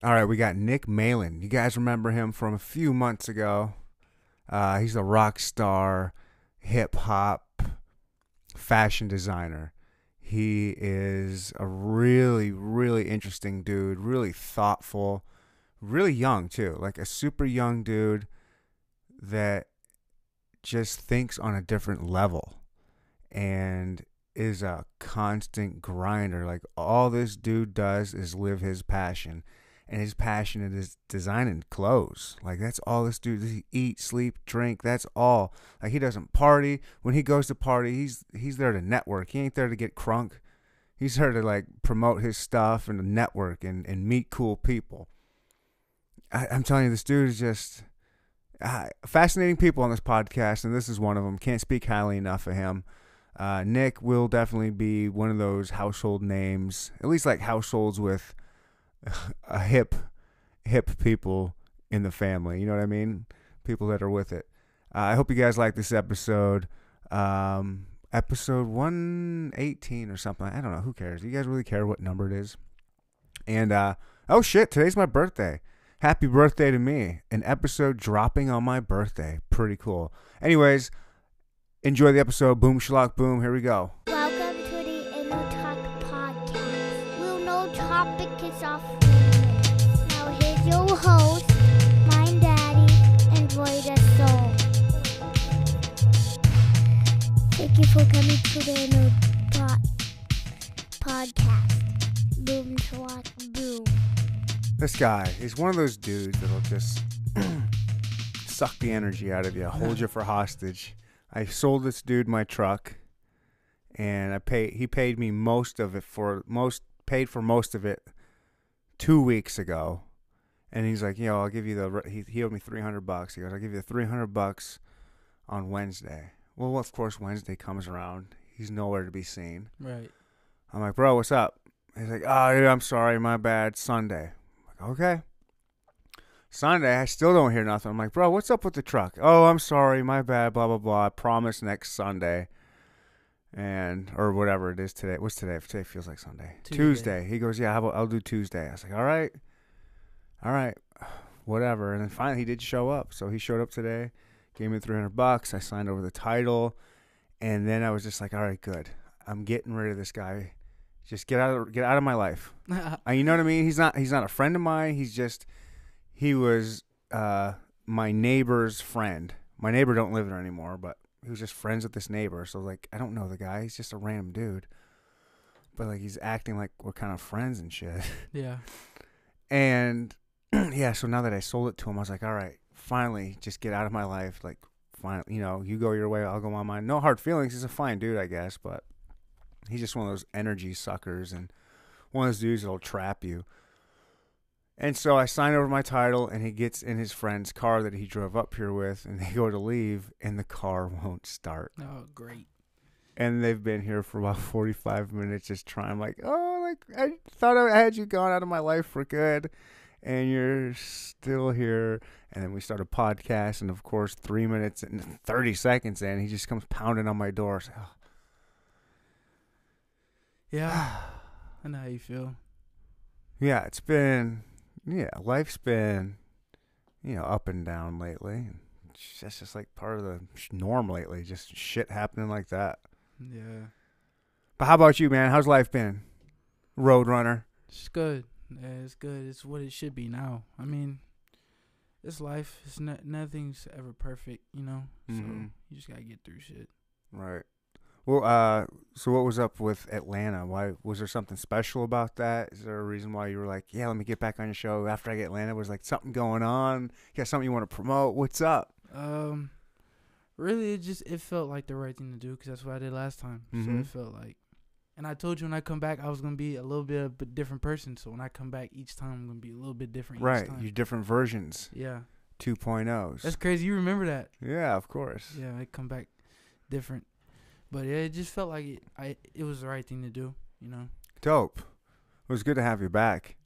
All right, we got Nick Malin. You guys remember him from a few months ago? Uh, he's a rock star, hip hop, fashion designer. He is a really, really interesting dude, really thoughtful, really young too, like a super young dude that just thinks on a different level and is a constant grinder. Like all this dude does is live his passion. And his passion is designing clothes. Like that's all this dude. He eat, sleep, drink. That's all. Like he doesn't party. When he goes to party, he's he's there to network. He ain't there to get crunk. He's there to like promote his stuff and network and, and meet cool people. I, am telling you, this dude is just uh, fascinating people on this podcast, and this is one of them. Can't speak highly enough of him. Uh, Nick will definitely be one of those household names, at least like households with a hip, hip people in the family. You know what I mean? People that are with it. Uh, I hope you guys like this episode. Um, episode 118 or something. I don't know. Who cares? You guys really care what number it is? And, uh, oh shit, today's my birthday. Happy birthday to me. An episode dropping on my birthday. Pretty cool. Anyways, Enjoy the episode. Boom, schlock, boom. Here we go. You for coming to the podcast. Boom, schlock, boom. This guy, is one of those dudes that'll just suck the energy out of you, uh-huh. hold you for hostage I sold this dude my truck, and I pay. He paid me most of it for most paid for most of it two weeks ago, and he's like, "Yo, I'll give you the." He he owed me three hundred bucks. He goes, "I'll give you the three hundred bucks on Wednesday." Well, of course, Wednesday comes around. He's nowhere to be seen. Right. I'm like, "Bro, what's up?" He's like, "Oh, dude, I'm sorry, my bad. Sunday." I'm like, okay. Sunday, I still don't hear nothing. I'm like, bro, what's up with the truck? Oh, I'm sorry, my bad, blah blah blah. I promise next Sunday, and or whatever it is today. What's today? Today feels like Sunday. Tuesday. Tuesday. He goes, yeah, about, I'll do Tuesday. I was like, all right, all right, whatever. And then finally, he did show up. So he showed up today, gave me 300 bucks. I signed over the title, and then I was just like, all right, good. I'm getting rid of this guy. Just get out of get out of my life. you know what I mean? He's not he's not a friend of mine. He's just he was uh, my neighbor's friend. My neighbor don't live there anymore, but he was just friends with this neighbor. So like, I don't know the guy. He's just a random dude. But like, he's acting like we're kind of friends and shit. Yeah. and yeah, so now that I sold it to him, I was like, all right, finally, just get out of my life. Like, fine, you know, you go your way, I'll go on mine. No hard feelings. He's a fine dude, I guess, but he's just one of those energy suckers and one of those dudes that'll trap you. And so I sign over my title, and he gets in his friend's car that he drove up here with, and they go to leave, and the car won't start. Oh, great. And they've been here for about 45 minutes just trying, like, oh, like, I thought I had you gone out of my life for good, and you're still here. And then we start a podcast, and of course, three minutes and 30 seconds in, he just comes pounding on my door. So, oh. Yeah, I know how you feel. Yeah, it's been yeah, life's been, you know, up and down lately. That's just like part of the norm lately. Just shit happening like that. Yeah. But how about you, man? How's life been? Roadrunner. It's good. Yeah, it's good. It's what it should be now. I mean, it's life. It's not, nothing's ever perfect, you know. Mm-hmm. So you just gotta get through shit. Right. Well, uh, so what was up with Atlanta? Why was there something special about that? Is there a reason why you were like, yeah, let me get back on your show after I get Atlanta? Was like something going on? You got something you want to promote? What's up? Um, really, it just it felt like the right thing to do because that's what I did last time. Mm-hmm. So it felt like, and I told you when I come back, I was gonna be a little bit of a different person. So when I come back each time, I'm gonna be a little bit different. Right, you different versions. Yeah. 2.0s. That's crazy. You remember that? Yeah, of course. Yeah, I come back different. But yeah, it just felt like it, I it was the right thing to do, you know. Dope. It was good to have you back.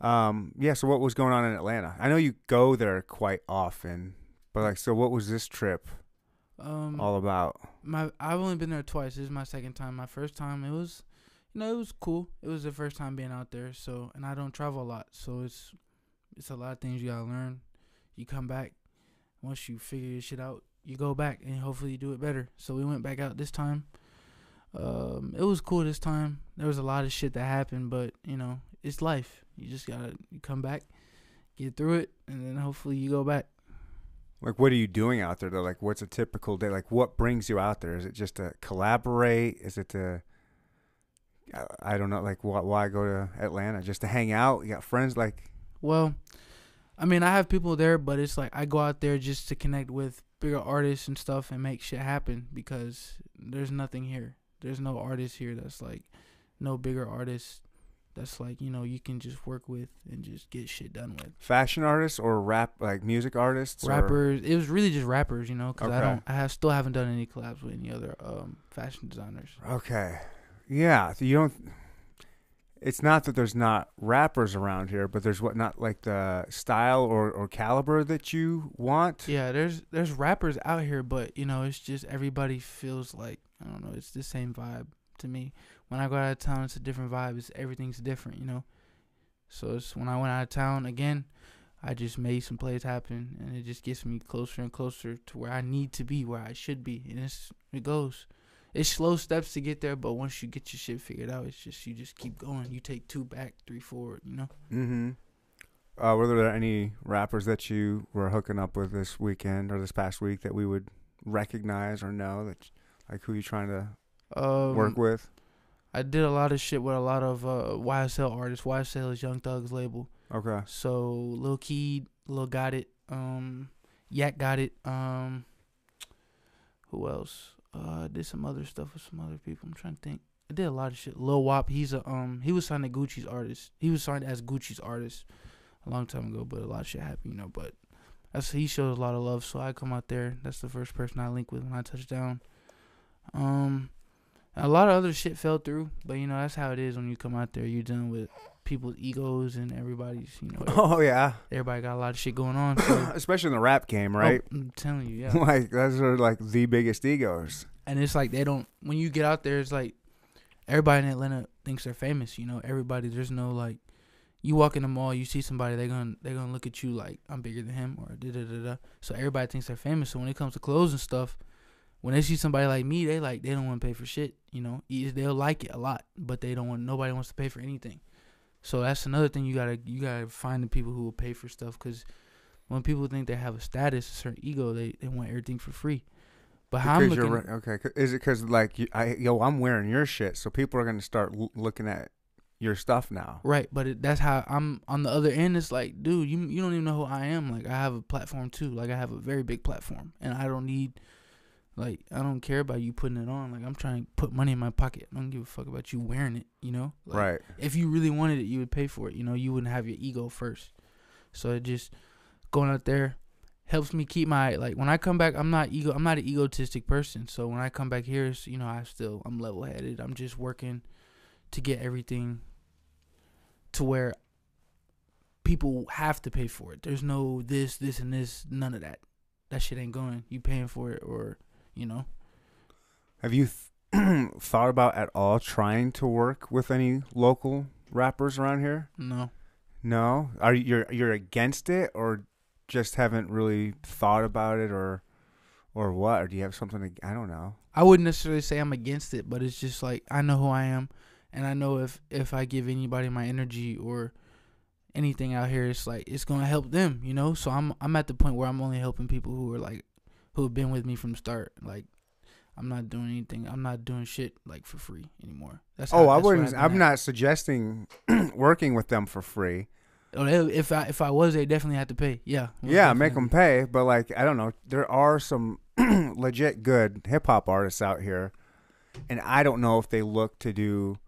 Um, yeah. So what was going on in Atlanta? I know you go there quite often, but like, so what was this trip um, all about? My I've only been there twice. This is my second time. My first time it was, you know, it was cool. It was the first time being out there, so and I don't travel a lot, so it's it's a lot of things you gotta learn. You come back once you figure your shit out, you go back and hopefully you do it better. So we went back out this time. Um, it was cool this time. There was a lot of shit that happened, but you know, it's life. You just gotta you come back, get through it, and then hopefully you go back. Like, what are you doing out there though? Like, what's a typical day? Like, what brings you out there? Is it just to collaborate? Is it to I don't know, like why, why go to Atlanta just to hang out? You got friends like Well, I mean, I have people there, but it's like I go out there just to connect with bigger artists and stuff and make shit happen because there's nothing here. There's no artist here that's like no bigger artist that's like, you know, you can just work with and just get shit done with. fashion artists or rap like music artists or- Rappers, it was really just rappers, you know, cuz I don't I have still haven't done any collabs with any other um fashion designers. Okay. Yeah, so you don't it's not that there's not rappers around here, but there's what not like the style or, or caliber that you want. Yeah, there's there's rappers out here, but you know, it's just everybody feels like I don't know, it's the same vibe to me. When I go out of town, it's a different vibe. It's everything's different, you know. So it's when I went out of town again, I just made some plays happen, and it just gets me closer and closer to where I need to be, where I should be, and it's it goes. It's slow steps to get there, but once you get your shit figured out, it's just you just keep going. You take two back, three forward, you know. Mm-hmm. Uh, were there any rappers that you were hooking up with this weekend or this past week that we would recognize or know that like who you trying to Um, work with? I did a lot of shit with a lot of uh, YSL artists. YSL is Young Thug's label. Okay. So Lil Keed, Lil Got It, um, Yak Gotti, um, who else? Uh, I did some other stuff with some other people. I'm trying to think. I did a lot of shit. Lil Wop, he's a um, he was signed to Gucci's artist. He was signed as Gucci's artist a long time ago, but a lot of shit happened, you know. But that's he shows a lot of love, so I come out there. That's the first person I link with when I touch down. Um, a lot of other shit fell through, but you know that's how it is when you come out there. You're dealing with people's egos and everybody's, you know, Oh yeah, everybody got a lot of shit going on. So, especially in the rap game, oh, right? Oh, I'm telling you, yeah. like those are like the biggest egos. and it's like they don't. When you get out there, it's like everybody in Atlanta thinks they're famous. You know, everybody. There's no like. You walk in the mall, you see somebody, they're gonna they're gonna look at you like I'm bigger than him or da da da da. So everybody thinks they're famous. So when it comes to clothes and stuff, when they see somebody like me, they like they don't want to pay for shit. You know, they'll like it a lot, but they don't want. Nobody wants to pay for anything. So that's another thing you gotta you gotta find the people who will pay for stuff because when people think they have a status, a certain ego, they they want everything for free. But how I'm looking, you're okay. Is it because like you, I yo I'm wearing your shit, so people are gonna start l- looking at your stuff now. right? But it, that's how I'm on the other end. It's like, dude, you you don't even know who I am. Like I have a platform too. Like I have a very big platform, and I don't need. Like I don't care about you putting it on. Like I'm trying to put money in my pocket. I don't give a fuck about you wearing it. You know, like, right. if you really wanted it, you would pay for it. You know, you wouldn't have your ego first. So it just going out there helps me keep my like when I come back. I'm not ego. I'm not an egotistic person. So when I come back here, it's, you know, I still I'm level headed. I'm just working to get everything to where people have to pay for it. There's no this, this, and this. None of that. That shit ain't going. You paying for it, or you know. Have you th- thought about at all trying to work with any local rappers around here? No. No. Are you you're you're against it, or just haven't really thought about it, or or what? Or do you have something? To, I don't know. I wouldn't necessarily say I'm against it, but it's just like I know who I am, and I know if if I give anybody my energy or anything out here, it's like it's gonna help them, you know. So I'm I'm at the point where I'm only helping people who are like who have been with me from the start. Like I'm not doing anything. I'm not doing shit like for free anymore. That's Oh, how- I that's where wouldn't. I'm at. not suggesting working with them for free. Oh, they- If I if I was, they definitely had to pay. Yeah. Yeah, make them pay, but like I don't know, there are some legit good hip hop artists out here, and I don't know if they look to do.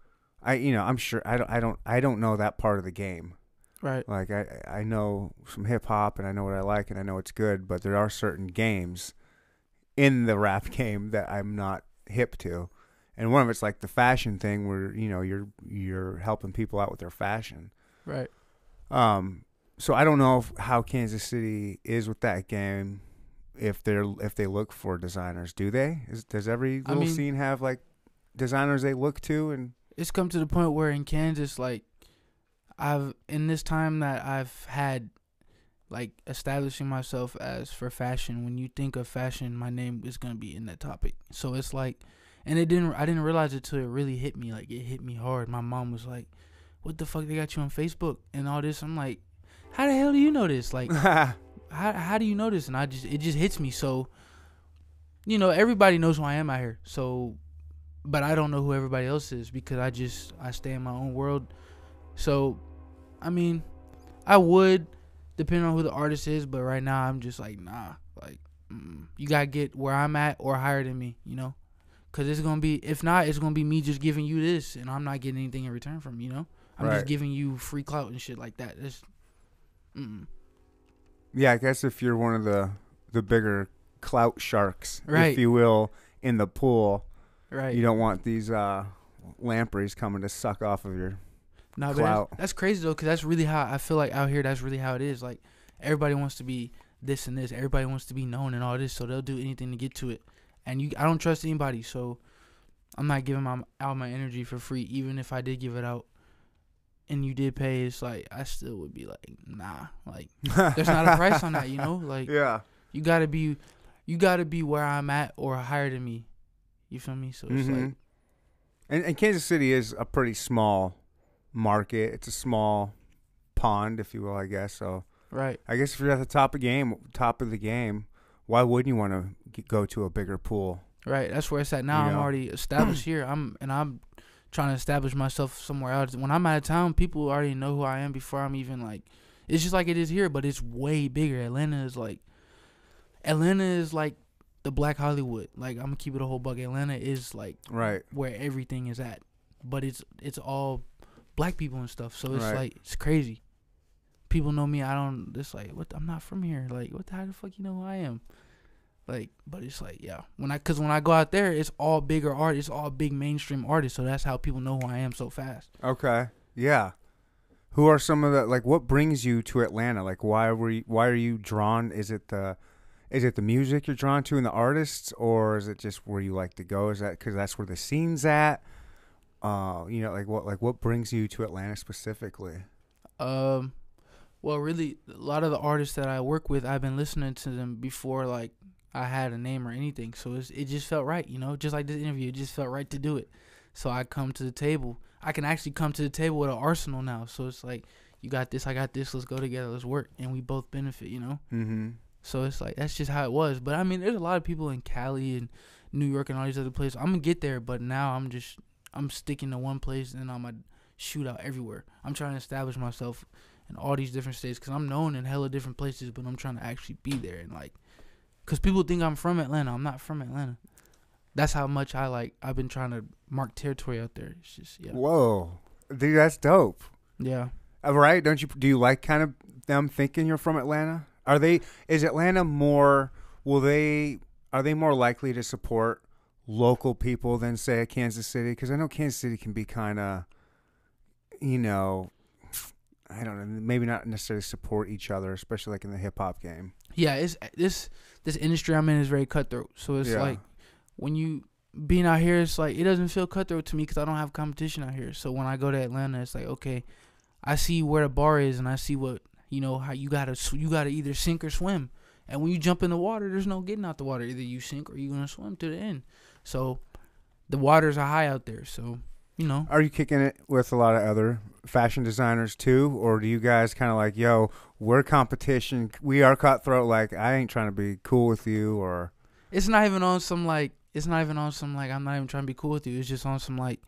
I you know I'm sure I don't I don't I don't know that part of the game. Right. Like I I know some hip hop and I know what I like and I know it's good, but there are certain games in the rap game that I'm not hip to. And one of it's like the fashion thing where, you know, you're you're helping people out with their fashion. Right. Um so I don't know if, how Kansas City is with that game if they're if they look for designers. Do they? Is, does every I little mean- scene have like designers they look to and it's come to the point where in Kansas, like I've in this time that I've had like establishing myself as for fashion. When you think of fashion, my name is gonna be in that topic. So it's like, and it didn't. I didn't realize it till it really hit me. Like it hit me hard. My mom was like, "What the fuck? They got you on Facebook and all this." I'm like, "How the hell do you know this? Like, how how do you know this?" And I just it just hits me. So, you know, everybody knows who I am out here. So, but I don't know who everybody else is because I just I stay in my own world. So, I mean, I would depending on who the artist is. But right now, I'm just like, nah, like mm, you gotta get where I'm at or higher than me, you know, because it's gonna be if not, it's gonna be me just giving you this, and I'm not getting anything in return from you know. I'm Right. just giving you free clout and shit like that. It's, mm, Yeah, I guess if you're one of the the bigger clout sharks, if you will, in the pool, right. you don't want these uh, lampreys coming to suck off of your. No, but clout. that's, that's crazy though, because that's really how I feel like out here. That's really how it is. Like everybody wants to be this and this. Everybody wants to be known and all this, so they'll do anything to get to it. And you, I don't trust anybody, so I'm not giving my out my energy for free. Even if I did give it out, and you did pay, it's like I still would be like, nah. Like there's not a price on that, you know. Like Yeah. you gotta be, you gotta be where I'm at or higher than me. You feel me? So it's Mhm. like And, and Kansas City is a pretty small market. It's a small pond, if you will, I guess. So right. I guess if you're at the top of game, top of the game, why wouldn't you want to go to a bigger pool? Right, that's where it's at now. You I'm know? already established here. I'm and I'm trying to establish myself somewhere else. When I'm out of town, people already know who I am before I'm even like. It's just like it is here, but it's way bigger. Atlanta is like, Atlanta is like the Black Hollywood. Like I'm gonna keep it a whole buck. Atlanta is like Right. where everything is at, but it's it's all black people and stuff. So it's Right. like it's crazy. People know me. I don't. It's like what? I'm not from here. Like what? the- How the fuck you know who I am? Like, but it's like yeah. When I cause when I go out there, it's all bigger art. It's all big mainstream artists. So that's how people know who I am so fast. Okay. Yeah. Who are some of the like? What brings you to Atlanta? Like, why were you, why are you drawn? Is it the is it the music you're drawn to and the artists, or is it just where you like to go? Is that because that's where the scene's at? Uh, you know, like what like what brings you to Atlanta specifically? Um, well, really, a lot of the artists that I work with, I've been listening to them before, like I had a name or anything. So it's, it just felt right, you know, just like this interview, it just felt right to do it. So I come to the table. I can actually come to the table with an arsenal now. So it's like, you got this, I got this. Let's go together. Let's work, and we both benefit, you know. Mm-hmm. So it's like that's just how it was. But I mean, there's a lot of people in Cali and New York and all these other places. I'm gonna get there, but now I'm just I'm sticking to one place and I'm gonna shoot out everywhere. I'm trying to establish myself in all these different states because I'm known in hella different places, but I'm trying to actually be there and like, cause people think I'm from Atlanta. I'm not from Atlanta. That's how much I like. I've been trying to mark territory out there. It's just yeah, Whoa, dude, that's dope. yeah. Uh, Right? Don't you? Do you like kind of them thinking you're from Atlanta? Are they? Is Atlanta more? Will they? Are they more likely to support local people than say a Kansas City? Because I know Kansas City can be kind of, you know, I don't know. Maybe not necessarily support each other, especially like in the hip hop game. yeah, it's this this industry I'm in is very cutthroat. So it's Yeah. like when you being out here, it's like it doesn't feel cutthroat to me because I don't have competition out here. So when I go to Atlanta, it's like okay, I see where the bar is and I see what you know how you gotta you gotta either sink or swim. And when you jump in the water, there's no getting out the water. Either you sink or you're gonna swim to the end. So the waters are high out there. So you know, Are you kicking it with a lot of other fashion designers too, or do you guys kind of like, yo, we're competition, we are cutthroat. Like I ain't trying to be cool with you, or it's not even on some like it's not even on some like I'm not even trying to be cool with you. It's just on some like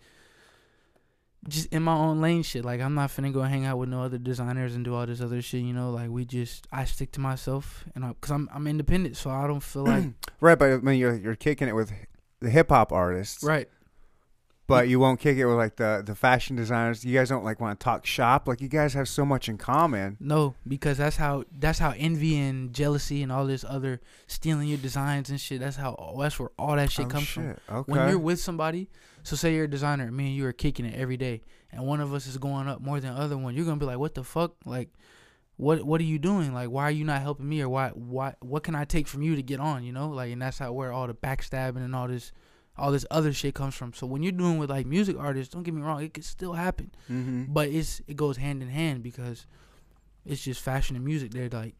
just in my own lane shit. Like I'm not finna go hang out with no other designers and do all this other shit. You know, like we just I stick to myself and I, cause I'm I'm independent, so I don't feel like right? But I mean, you're you're kicking it with the hip hop artists, right. But you won't kick it with like the the fashion designers. You guys don't like want to talk shop. Like you guys have so much in common. No, because that's how that's how envy and jealousy and all this other stealing your designs and shit. That's how that's where all that shit Oh, comes from. Okay. when you're with somebody, so say you're a designer, me and you are kicking it every day, and one of us is going up more than the other one, you're gonna be like, "What the fuck? Like, what what are you doing? Like, why are you not helping me? Or why why what can I take from you to get on? You know, like, and that's how where all the backstabbing and all this, all this other shit comes from. So when you're doing with like music artists, don't get me wrong, it could still happen, Mm-hmm. but it's it goes hand in hand because it's just fashion and music. They're like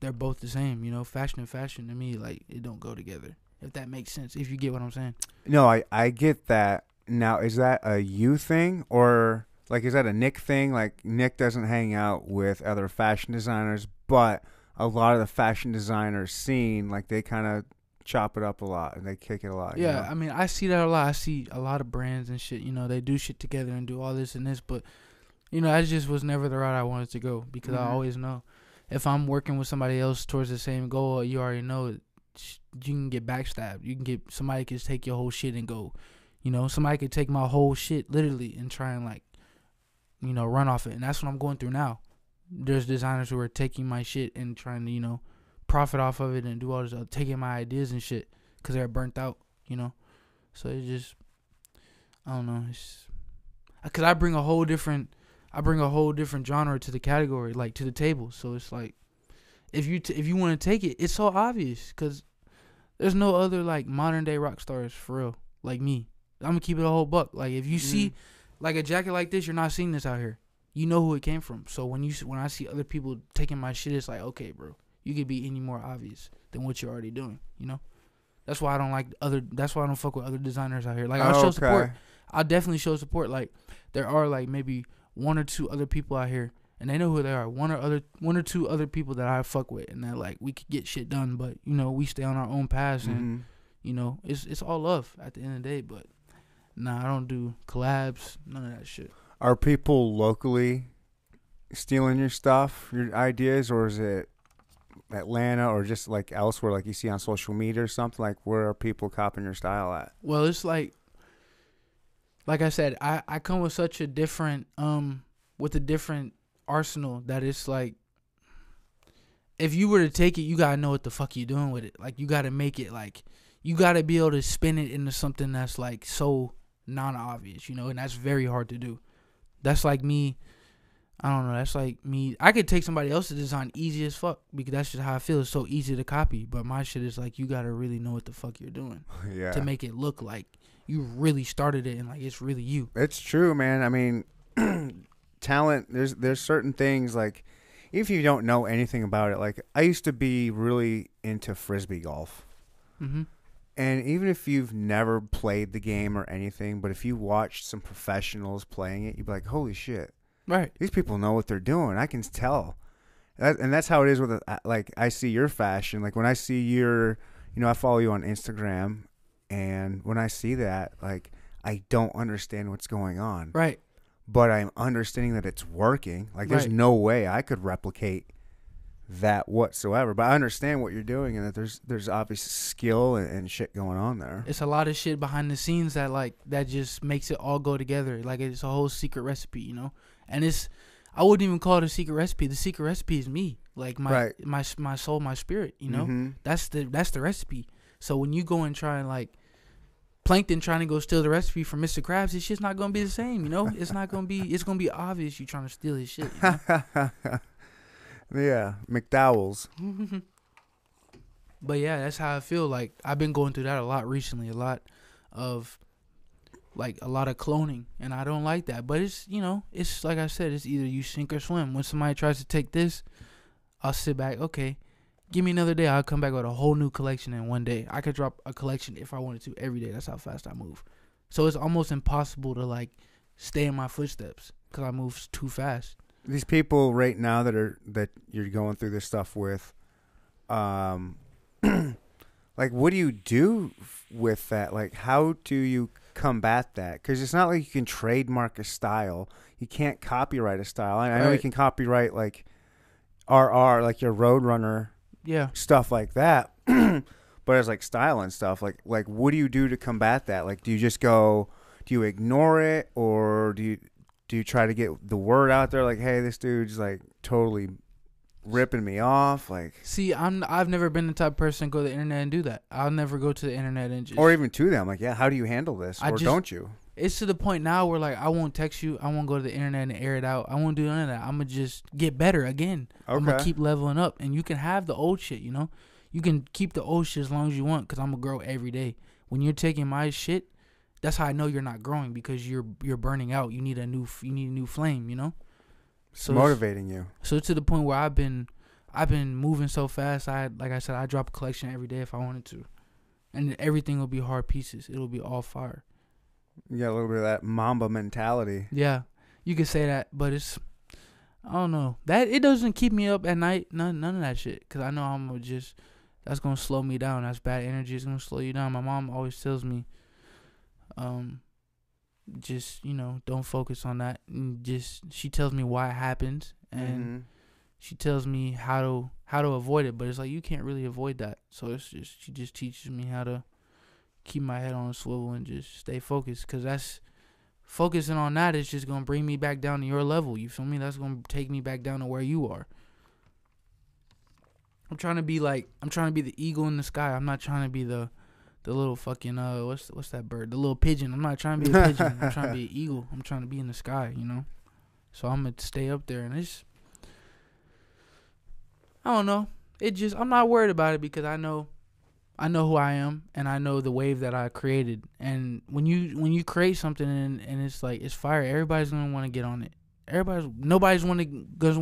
they're both the same, you know. Fashion and fashion to me, like it don't go together. If that makes sense, if you get what I'm saying. No, I I get that. Now, is that a you thing or like is that a Nick thing? Like Nick doesn't hang out with other fashion designers, but a lot of the fashion designers scene, like they kind of chop it up a lot and they kick it a lot. you Yeah, know? I mean, I see that a lot. I see a lot of brands and shit. You know, they do shit together and do all this and this, but you know, that just was never the route I wanted to go because Mhm. I always know if I'm working with somebody else towards the same goal, you already know you can get backstabbed. You can get somebody could take your whole shit and go. You know, somebody could take my whole shit literally and try and like, you know, run off it, and that's what I'm going through now. There's designers who are taking my shit and trying to, you know, profit off of it and do all this, uh, taking my ideas and shit because they're burnt out, you know. So it's just, I don't know, it's because I bring a whole different, I bring a whole different genre to the category, like to the table. So it's like, if you t- if you want to take it, it's so obvious because there's no other like modern day rock stars for real like me. I'm gonna keep it a whole buck. Like if you see like a jacket like this, you're not seeing this out here. You know who it came from. So when you when I see other people taking my shit, it's like okay, bro, you could be any more obvious than what you're already doing. You know. That's why I don't like other. That's why I don't fuck with other designers out here. Like I'll show support. I'll definitely show support. Like there are like maybe one or two other people out here, and they know who they are. One or other, one or two other people that I fuck with, and they're like we could get shit done, but you know we stay on our own paths, and Mhm. you know it's it's all love at the end of the day. But nah, I don't do collabs, none of that shit. Are people locally stealing your stuff, your ideas, or is it Atlanta or just like elsewhere, like you see on social media or something? Like where are people copying your style at? Well, it's like, like I said, I I come with such a different um with a different arsenal that it's like, if you were to take it, you gotta know what the fuck you're doing with it. Like you gotta make it like, you gotta be able to spin it into something that's like so non obvious, you know, and that's very hard to do. That's like me. I don't know. That's like me. I could take somebody else's design easy as fuck because that's just how I feel. It's so easy to copy. But my shit is like you gotta really know what the fuck you're doing yeah, to make it look like you really started it and like it's really you. It's true, man. I mean, talent. There's there's certain things like if you don't know anything about it. Like I used to be really into frisbee golf, Mm-hmm. And even if you've never played the game or anything, but if you watched some professionals playing it, you'd be like, "Holy shit, Right. these people know what they're doing." I can tell. That, and that's how it is with uh, like I see your fashion. Like when I see your, you know, I follow you on Instagram, and when I see that, like I don't understand what's going on Right. but I'm understanding that it's working. Like there's Right. no way I could replicate that whatsoever. But I understand what you're doing and that there's there's obvious skill and, and shit going on there. It's a lot of shit behind the scenes that like that just makes it all go together. Like it's a whole secret recipe, you know. And it's I wouldn't even call it a secret recipe. The secret recipe is me. Like my Right. my my soul, my spirit. You know. Mhm. That's the that's the recipe. So when you go and try and like Plankton trying to go steal the recipe from Mr. Krabs, it's just not gonna be the same, you know. It's not gonna be. It's gonna be obvious you trying to steal his shit. You know? yeah, McDowell's. But yeah, that's how I feel. Like I've been going through that a lot recently. A lot of like a lot of cloning, and I don't like that. But it's you know, it's like I said, it's either you sink or swim. When somebody tries to take this, I'll sit back. Okay, give me another day. I'll come back with a whole new collection in one day. I could drop a collection if I wanted to every day. That's how fast I move. So it's almost impossible to like stay in my footsteps because I move too fast. These people right now that are that you're going through this stuff with, um, like what do you do with that? Like how do you combat that? Because it's not like you can trademark a style. You can't copyright a style. I, I know you can copyright like RR, like your Roadrunner Yeah. stuff like that. but as like style and stuff, like like what do you do to combat that? Like do you just go do you ignore it or do you do you try to get the word out there like hey this dude's like totally ripping me off like See, I'm I've never been the type of person to go to the internet and do that. I'll never go to the internet and just or even to them like yeah how do you handle this I or just- don't you it's to the point now where like I won't text you, I won't go to the internet and air it out. I won't do none of that. I'm gonna just get better again. okay. I'm gonna keep leveling up, and you can have the old shit. You know, you can keep the old shit as long as you want, cause I'm gonna grow every day. when you're taking my shit, that's how I know you're not growing because you're you're burning out. You need a new you need a new flame, you know. So motivating you. So to the point where I've been I've been moving so fast. I like I said I drop a collection every day if I wanted to, and everything will be hard pieces. It'll be all fire. You got a little bit of that Mamba mentality. Yeah, you could say that, but it's I don't know that it doesn't keep me up at night. None none of that shit because I know I'm just that's gonna slow me down. That's bad energy. It's gonna slow you down. My mom always tells me, um, just you know don't focus on that. And just she tells me why it happens and. Mm-hmm she tells me how to how to avoid it, but it's like you can't really avoid that. So it's just she just teaches me how to keep my head on a swivel and just stay focused cuz that's focusing on that is just going to bring me back down to your level. You feel me? That's going to take me back down to where you are. I'm trying to be like I'm trying to be the eagle in the sky. I'm not trying to be the the little fucking uh what's what's that bird? The little pigeon. I'm not trying to be a pigeon. I'm trying to be an eagle. I'm trying to be in the sky, you know. So I'm gonna stay up there, and it's I don't know. It just I'm not worried about it because I know I know who I am and I know the wave that I created. And when you when you create something and, and it's like it's fire, everybody's gonna want to get on it. Everybody's nobody's want to goes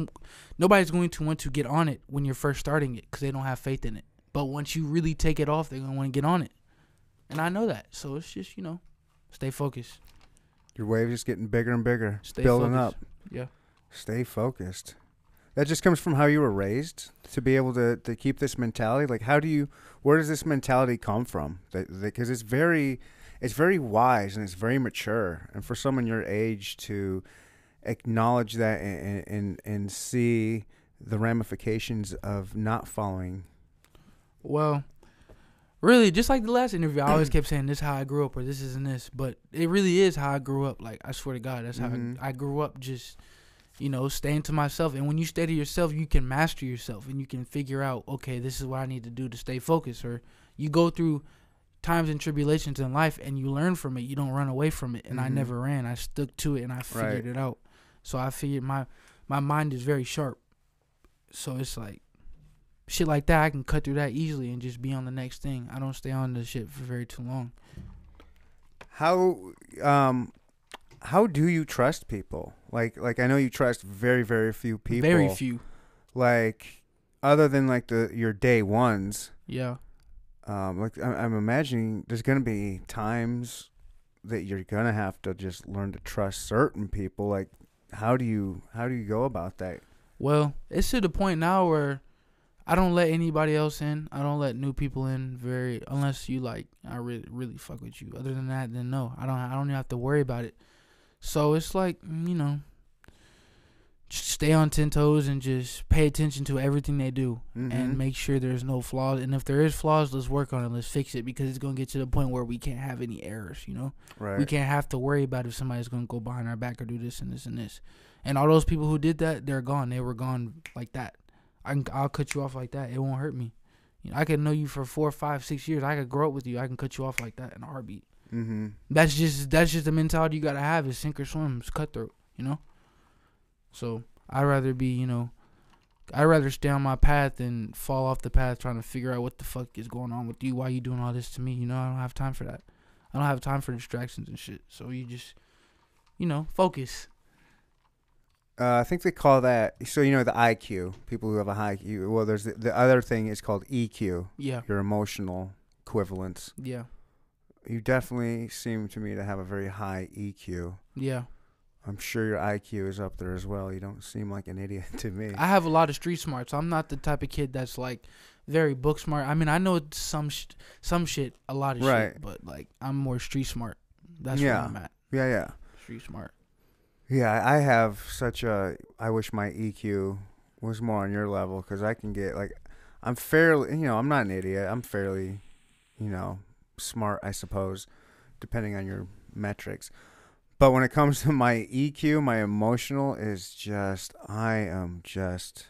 nobody's going to want to get on it when you're first starting it because they don't have faith in it. But once you really take it off, they're gonna want to get on it. And I know that, so it's just you know, stay focused. Your wave is getting bigger and bigger, stay building focused. up. Yeah. Stay focused that just comes from how you were raised to be able to, to keep this mentality like how do you where does this mentality come from because it's very it's very wise and it's very mature and for someone your age to acknowledge that and and, and see the ramifications of not following well really just like the last interview i always kept saying this is how i grew up or this isn't this but it really is how i grew up like i swear to god that's mm-hmm. how I, I grew up just you know, staying to myself. And when you stay to yourself, you can master yourself and you can figure out, okay, this is what I need to do to stay focused. Or you go through times and tribulations in life and you learn from it. You don't run away from it. And mm-hmm. I never ran. I stuck to it and I figured right. it out. So I figured my my mind is very sharp. So it's like shit like that. I can cut through that easily and just be on the next thing. I don't stay on the shit for very too long. How um how do you trust people? Like like I know you trust very very few people. Very few. Like other than like the your day ones. Yeah. Um, like I'm, I'm imagining there's gonna be times that you're gonna have to just learn to trust certain people. Like, how do you how do you go about that? Well, it's to the point now where I don't let anybody else in. I don't let new people in very unless you like I really really fuck with you. Other than that, then no. I don't I don't even have to worry about it. So it's like, mm, you know, stay on ten toes and just pay attention to everything they do mm-hmm. and make sure there's no flaws. And if there is flaws, let's work on it. Let's fix it because it's gonna get to the point where we can't have any errors. You know, right. we can't have to worry about if somebody's gonna go behind our back or do this and this and this. And all those people who did that, they're gone. They were gone like that. I can, I'll cut you off like that. It won't hurt me. You know, I could know you for four, five, six years. I could grow up with you. I can cut you off like that in a heartbeat. Mm-hmm. That's just that's just the mentality you gotta have. Is sink or swim. It's cutthroat. You know. So I'd rather be you know, I'd rather stay on my path than fall off the path trying to figure out what the fuck is going on with you. Why you doing all this to me? You know I don't have time for that. I don't have time for distractions and shit. So you just, you know, focus. Uh, I think they call that so you know the IQ people who have a high IQ. Well, there's the, the other thing is called EQ. Yeah. Your emotional equivalence. Yeah you definitely seem to me to have a very high EQ. Yeah. I'm sure your IQ is up there as well. You don't seem like an idiot to me. I have a lot of street smarts. I'm not the type of kid that's like very book smart. I mean, I know some sh- some shit, a lot of right. shit, but like I'm more street smart. That's yeah. where I'm at. Yeah, yeah. Street smart. Yeah, I have such a. I wish my EQ was more on your level because I can get like, I'm fairly, you know, I'm not an idiot. I'm fairly, you know, smart, I suppose, depending on your metrics. But when it comes to my EQ, my emotional is just I am just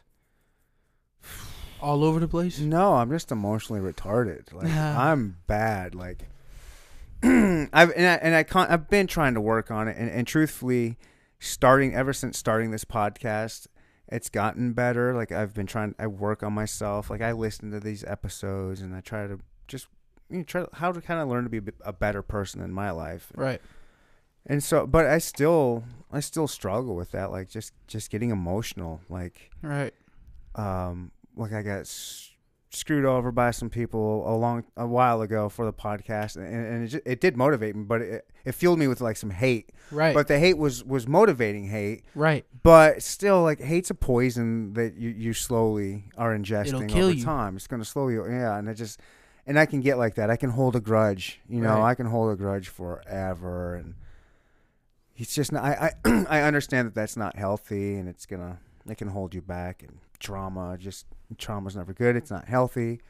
all over the place. No, I'm just emotionally retarded. Like. I'm bad. Like I've and I, and I can't, I've been trying to work on it, and, and truthfully, starting ever since starting this podcast, it's gotten better. Like I've been trying, I work on myself. Like I listen to these episodes, and I try to just you know, try how to kind of learn to be a, better person in my life. Right. And so, but I still, I still struggle with that. Like just, just getting emotional. Like, Right. um, like I got screwed over by some people a long, a while ago for the podcast, and, and it, just, it did motivate me, but it, it fueled me with like some hate. Right. But the hate was was motivating hate. right. But still, like hate's a poison that you, you slowly are ingesting over you. time. It's gonna slowly, yeah, and it just, and I can get like that. I can hold a grudge, you know. Right. I can hold a grudge forever, and it's just not. I I, I understand that that's not healthy, and it's gonna it can hold you back, and trauma just trauma's never good. It's not healthy.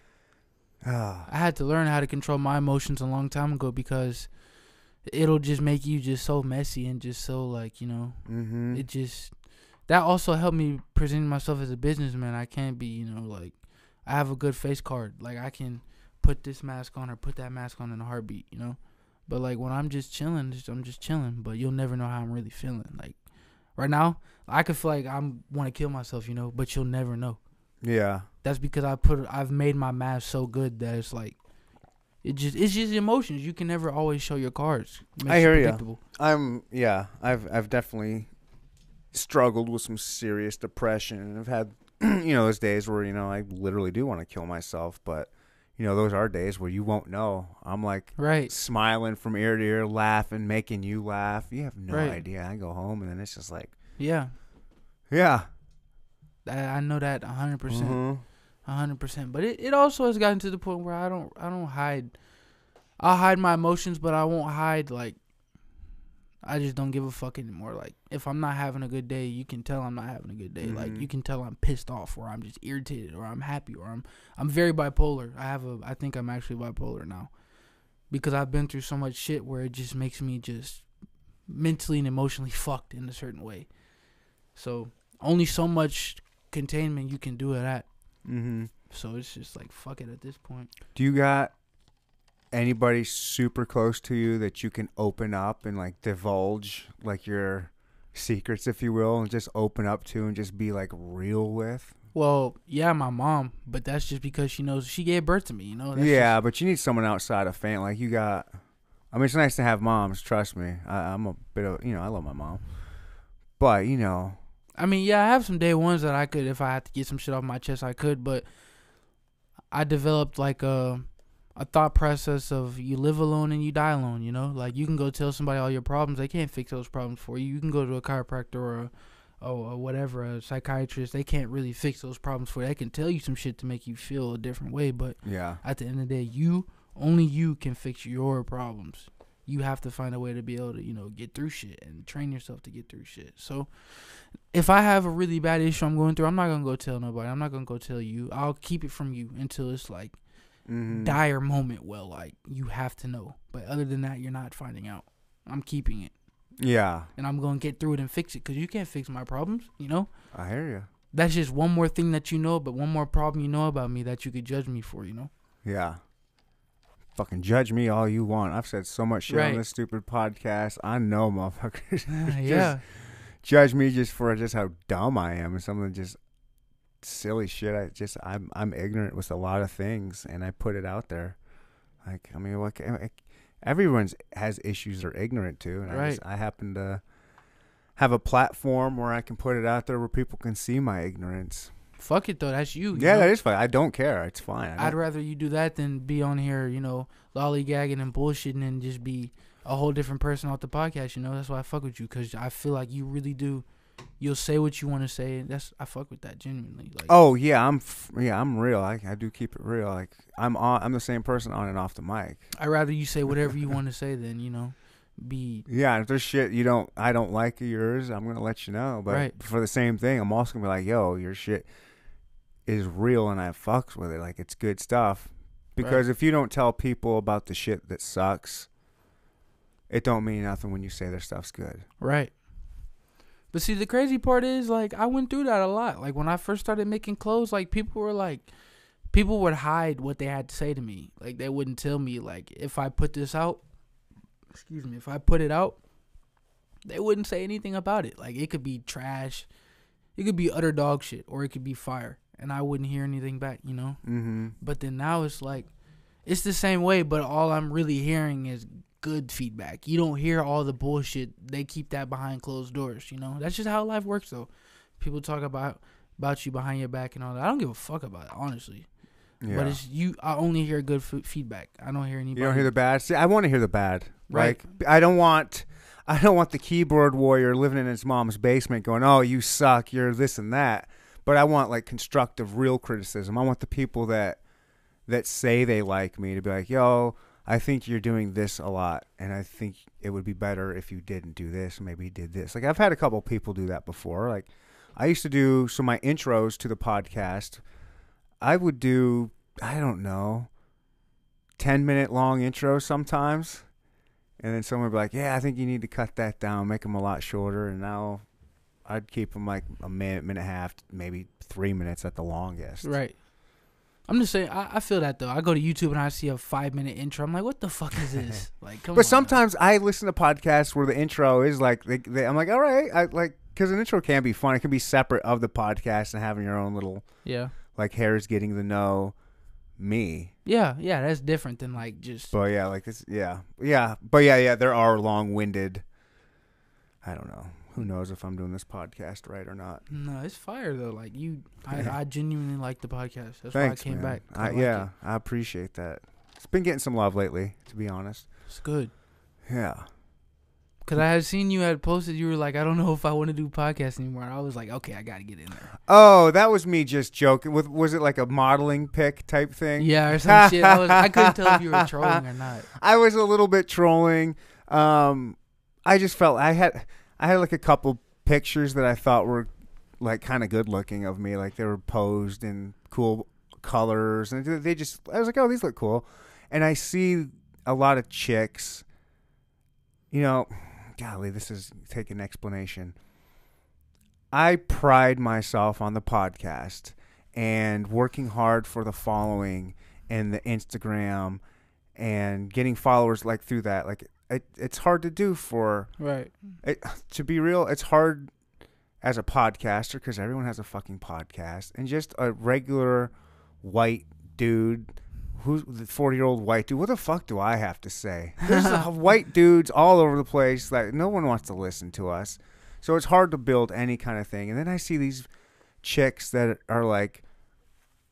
Ah, I had to learn how to control my emotions a long time ago because it'll just make you just so messy and just so like you know mm-hmm. it just that also helped me present myself as a businessman. I can't be you know like I have a good face card. Like I can put this mask on or put that mask on in a heartbeat. You know, but like when I'm just chilling, just, I'm just chilling. But you'll never know how I'm really feeling. Like right now, I could feel like I'm want to kill myself. You know, but you'll never know. Yeah, That's because I put I've made my mask so good that it's like it just it's just emotions. You can never always show your cards. I hear predictable. I'm yeah. I've I've definitely struggled with some serious depression, and I've had you know those days where you know I literally do want to kill myself, but you know those are days where you won't know. I'm like Right. smiling from ear to ear, laughing, making you laugh. You have no Right. idea. I go home and then it's just like Yeah. yeah, I, know that a hundred percent. Mhm. A hundred percent. But it, it also has gotten to the point where I don't I don't hide I'll hide my emotions but I won't hide like I just don't give a fuck anymore. Like if I'm not having a good day, you can tell I'm not having a good day. Like Mhm. you can tell I'm pissed off or I'm just irritated or I'm happy or I'm I'm very bipolar. I have a I think I'm actually bipolar now. Because I've been through so much shit where it just makes me just mentally and emotionally fucked in a certain way. So only so much containment you can do it at. Mm-hmm. So it's just like fuck it at this point. Do you got anybody super close to you that you can open up and like divulge like your secrets, if you will, and just open up to and just be like real with? Well, yeah, my mom, but that's just because she knows she gave birth to me. You know. That's yeah, but you need someone outside of family. Like you got. I mean, it's nice to have moms. Trust me. I, I'm a bit of you know I love my mom, but you know I mean, yeah, I have some day ones that I could, if I had to get some shit off my chest, I could. But I developed like a a thought process of you live alone and you die alone. You know, like you can go tell somebody all your problems, they can't fix those problems for you. You can go to a chiropractor or a or, whatever, a psychiatrist, they can't really fix those problems for you. They can tell you some shit to make you feel a different way, but yeah at the end of the day, you only you can fix your problems. You have to find a way to be able to, you know, get through shit and train yourself to get through shit. So, if I have a really bad issue I'm going through, I'm not gonna go tell nobody. I'm not gonna go tell you. I'll keep it from you until it's like Mhm. dire moment. Well, like you have to know. But other than that, you're not finding out. I'm keeping it, Yeah, and I'm gonna get through it and fix it because you can't fix my problems. You know, I hear you. that's just one more thing that you know, but one more problem you know about me that you could judge me for. You know. Yeah. Fucking judge me all you want. I've said so much shit Right. on this stupid podcast. I know, motherfuckers. yeah. judge me just for just how dumb I am and some of the just silly shit. I just I'm I'm ignorant with a lot of things, and I put it out there. Like I mean, what? ca- Everyone's has issues they're ignorant to, and I, just, I happen to have a platform where I can put it out there where people can see my ignorance. Fuck it though. That's you. you yeah, know? that is fine. I don't care. It's fine. I'd rather you do that than be on here, you know, lollygagging and bullshitting and just be a whole different person off the podcast. You know, that's why I fuck with you because I feel like you really do. You'll say what you want to say. That's I fuck with that genuinely. Like, Oh yeah, I'm f- yeah, I'm real. I, I do keep it real. Like I'm on. I'm the same person on and off the mic. I'd rather you say whatever you want to say than you know, be Yeah, if there's shit you don't, I don't like yours, I'm gonna let you know. But Right. for the same thing, I'm also gonna be like, yo, your shit is real, and I fucks with it. Like it's good stuff. Because if you don't tell people about the shit that sucks, it don't mean nothing when you say their stuff's good. right. But see, the crazy part is like I went through that a lot. Like when I first started making clothes, like people were like, people would hide what they had to say to me. Like they wouldn't tell me like if I put this out, excuse me, if I put it out, they wouldn't say anything about it. Like it could be trash, it could be utter dog shit, or it could be fire, and I wouldn't hear anything back. You know. Mm-hmm. But then now it's like, it's the same way, but all I'm really hearing is good feedback. You don't hear all the bullshit. They keep that behind closed doors. You know, that's just how life works. Though, people talk about about you behind your back and all that. I don't give a fuck about it, honestly. Yeah. But it's you. I only hear good f- feedback. I don't hear anybody. you don't hear the bad. See, I want to hear the bad. Right. Like I don't want. I don't want the keyboard warrior living in his mom's basement going, "Oh, you suck. You're this and that." But I want like constructive, real criticism. I want the people that that say they like me to be like, "Yo, I think you're doing this a lot, and I think it would be better if you didn't do this. Maybe you did this." Like I've had a couple people do that before. Like I used to do so my intros to the podcast. I would do I don't know, ten minute long intros sometimes, and then someone would be like, "Yeah, I think you need to cut that down, make them a lot shorter." And now I'd keep them like a minute, minute and a half, maybe three minutes at the longest. Right. I'm just saying. I, I feel that though. I go to YouTube and I see a five minute intro. I'm like, what the fuck is this? like, come But on. sometimes I listen to podcasts where the intro is like, they, they, I'm like, all right, I like because an intro can be fun. It can be separate of the podcast and having your own little Yeah. like Harris getting to know me. Yeah. Yeah. That's different than like just. But yeah, like this, yeah, yeah, but yeah, yeah. There are long-winded. I don't know. Who knows if I'm doing this podcast right or not? No, it's fire though. Like you, I, I genuinely like the podcast. That's Thanks, why I came man. back. I, like yeah, it. I appreciate that. It's been getting some love lately, to be honest. it's good. Yeah. Cause I had seen you had posted. You were like, I don't know if I want to do podcasts anymore. And I was like, okay, I got to get in there. Oh, that was me just joking. With was it like a modeling pick type thing? Yeah, or some shit. I was. I couldn't tell if you were trolling or not. I was a little bit trolling. Um, I just felt I had I had like a couple pictures that I thought were like kind of good looking of me, like they were posed in cool colors, and they just I was like, oh, these look cool, and I see a lot of chicks. You know, golly, this is take an explanation. I pride myself on the podcast and working hard for the following and the Instagram and getting followers like through that. Like it, it's hard to do for Right. it, to be real. It's hard as a podcaster because everyone has a fucking podcast, and just a regular white dude. Who's the forty-year-old white dude? What the fuck do I have to say? There's white dudes all over the place. Like no one wants to listen to us, so it's hard to build any kind of thing. And then I see these chicks that are like,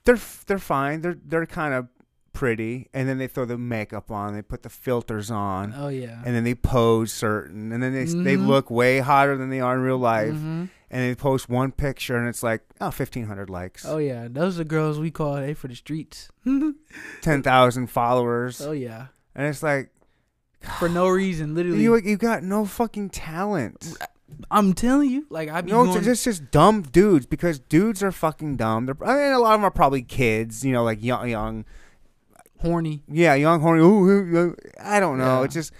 they're they're fine. They're they're kind of pretty, and then they throw the makeup on. They put the filters on Oh yeah. and then they pose certain, and then they they Mhm. look way hotter than they are in real life, Mhm. and they post one picture, and it's like oh, fifteen hundred likes, Oh yeah. Those are girls we call A for the streets. ten thousand followers, oh yeah. and it's like For no reason, literally. you you got no fucking talent. I'm telling you, like I be No, going. it's just just dumb dudes because dudes are fucking dumb. They're I mean a lot of them are probably kids, you know, like young young horny. yeah young horny. Ooh, ooh, ooh. I don't know. Yeah. It's just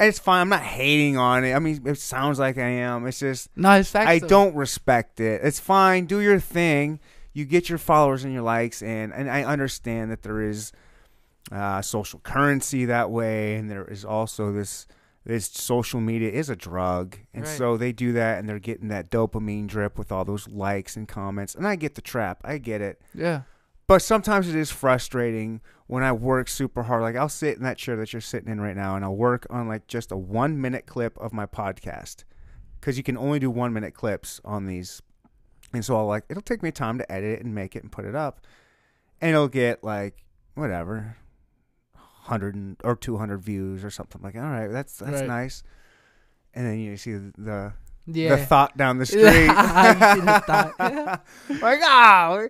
it's fine. I'm not hating on it. I mean, it sounds like I am. It's just No, it's facts. I though. don't respect it. It's fine. Do your thing. You get your followers and your likes, and and I understand that there is uh, social currency that way, and there is also this this social media is a drug, and Right. so they do that, and they're getting that dopamine drip with all those likes and comments, and I get the trap. I get it. Yeah. But sometimes it is frustrating when I work super hard. Like I'll sit in that chair that you're sitting in right now, and I'll work on like just a one minute clip of my podcast because you can only do one minute clips on these. And so I'll like it'll take me time to edit it and make it and put it up, and it'll get like whatever, hundred or two hundred views or something. Like all right, that's that's Right. nice. And then you see the Yeah. the thought down the street, You see the thought. like ah. ah.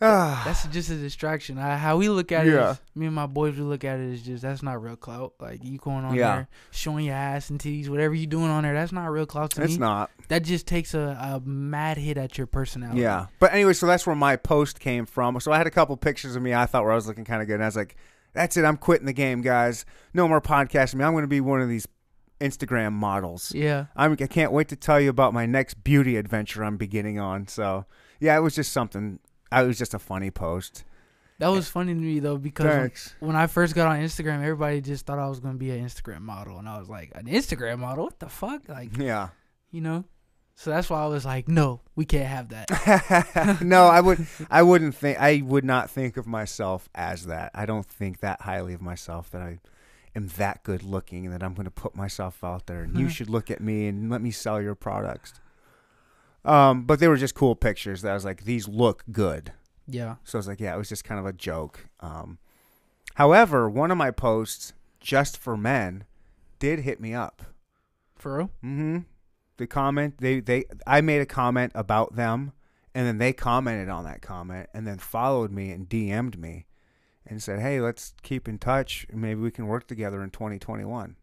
Ah. That's just a distraction. I, how we look at it, Yeah. is, me and my boys, we look at it as just that's not real clout. Like you going on Yeah. there showing your ass and titties, whatever you doing on there, that's not real clout to it's me. not. That just takes a, a mad hit at your personality. Yeah. But anyway, so that's where my post came from. So I had a couple pictures of me I thought where I was looking kind of good. And I was like, that's it. I'm quitting the game, guys. No more podcasting me. I'm going to be one of these Instagram models. Yeah. I'm, I can't wait to tell you about my next beauty adventure I'm beginning on. So, yeah, it was just something. I was just a funny post. That was funny to me though because when, Thanks. when I first got on Instagram, everybody just thought I was gonna be an Instagram model, and I was like, an Instagram model? What the fuck? Like, Yeah. you know. So that's why I was like, no, we can't have that. no, I would I wouldn't think I would not think of myself as that. I don't think that highly of myself that I am that good looking and that I'm going to put myself out there and you Mhm. should look at me and let me sell your products. Um, but they were just cool pictures that I was like these look good. yeah. So I was like, yeah, it was just kind of a joke. Um, however, one of my posts just for men did hit me up. For real? Mm-hmm. The comment they they I made a comment about them, and then they commented on that comment, and then followed me and DM'd me, and said, "Hey, let's keep in touch. Maybe we can work together in 2021."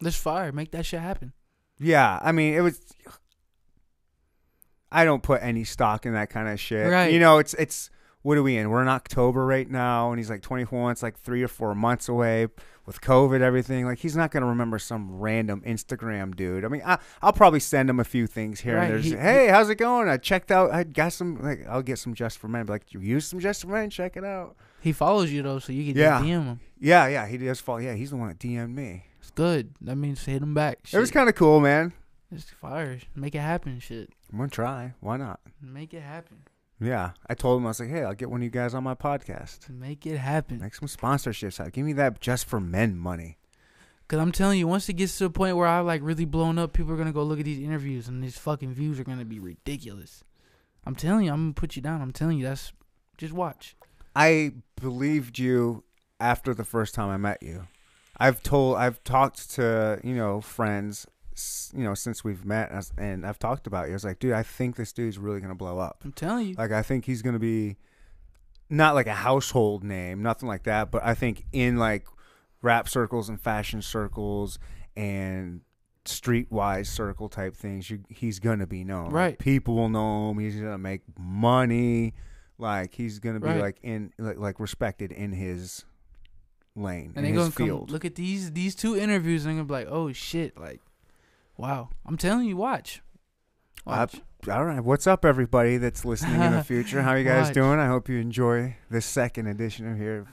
Let's fire. Make that shit happen. Yeah, I mean, it was. I don't put any stock in that kind of shit. Right. You know, it's it's what are we in? We're in October right now, and he's like 24. It's like three or four months away with COVID, everything. Like he's not gonna remember some random Instagram dude. I mean, I, I'll probably send him a few things here Right, and there. he- hey, how's it going? I checked out. I got some. Like I'll get some just for men. Be like, you use some just for men? Check it out. He follows you though, so you can Yeah. DM him. Yeah, yeah. He does follow. Yeah, he's the one that DM'd me. It's good. That means hit him back. It was kind of cool, man. It's fire. Make it happen. Shit. I'm gonna try. Why not? Make it happen. Yeah, I told him I was like, "Hey, I'll get one of you guys on my podcast. Make it happen. Make some sponsorships out. Give me that just for men money." Cause I'm telling you, once it gets to a point where I like really blown up, people are gonna go look at these interviews and these fucking views are gonna be ridiculous. I'm telling you, I'm gonna put you down. I'm telling you, that's just watch. I believed you after the first time I met you. I've told, I've talked to you know friends, you know, since we've met, and I've talked about you. I was like, dude, I think this dude's really gonna blow up. I'm telling you. Like, I think he's gonna be not like a household name, nothing like that, but I think in like rap circles and fashion circles and streetwise circle type things, you, he's gonna be known. Like, Right. people will know him. He's gonna make money. Like he's gonna be Right. like in like, like respected in his lane and they're his gonna field. come look at these these two interviews and they're gonna be like, oh shit, like, wow. I'm telling you, watch. I- Watch. All right, what's up, everybody that's listening in the future? How you guys Watch. doing? I hope you enjoy this second edition of here,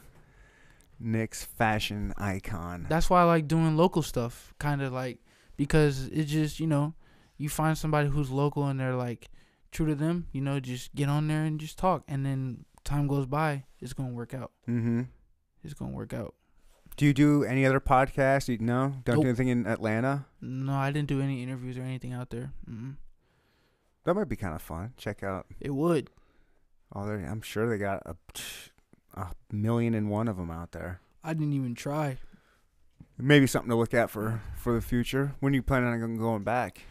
Nick's fashion icon. That's why I like doing local stuff, kind of like because it just you know you find somebody who's local and they're like true to them. You know, just get on there and just talk, and then time goes by, it's gonna work out. Mm-hmm. It's gonna work out. Do you do any other podcasts? You, no, don't Nope. do anything in Atlanta. No, I didn't do any interviews or anything out there. mm That might be kind of fun. Check out It would. their. I'm sure they got a, a million and one of them out there. I didn't even try. Maybe something to look at for for the future. When are you planning on going back?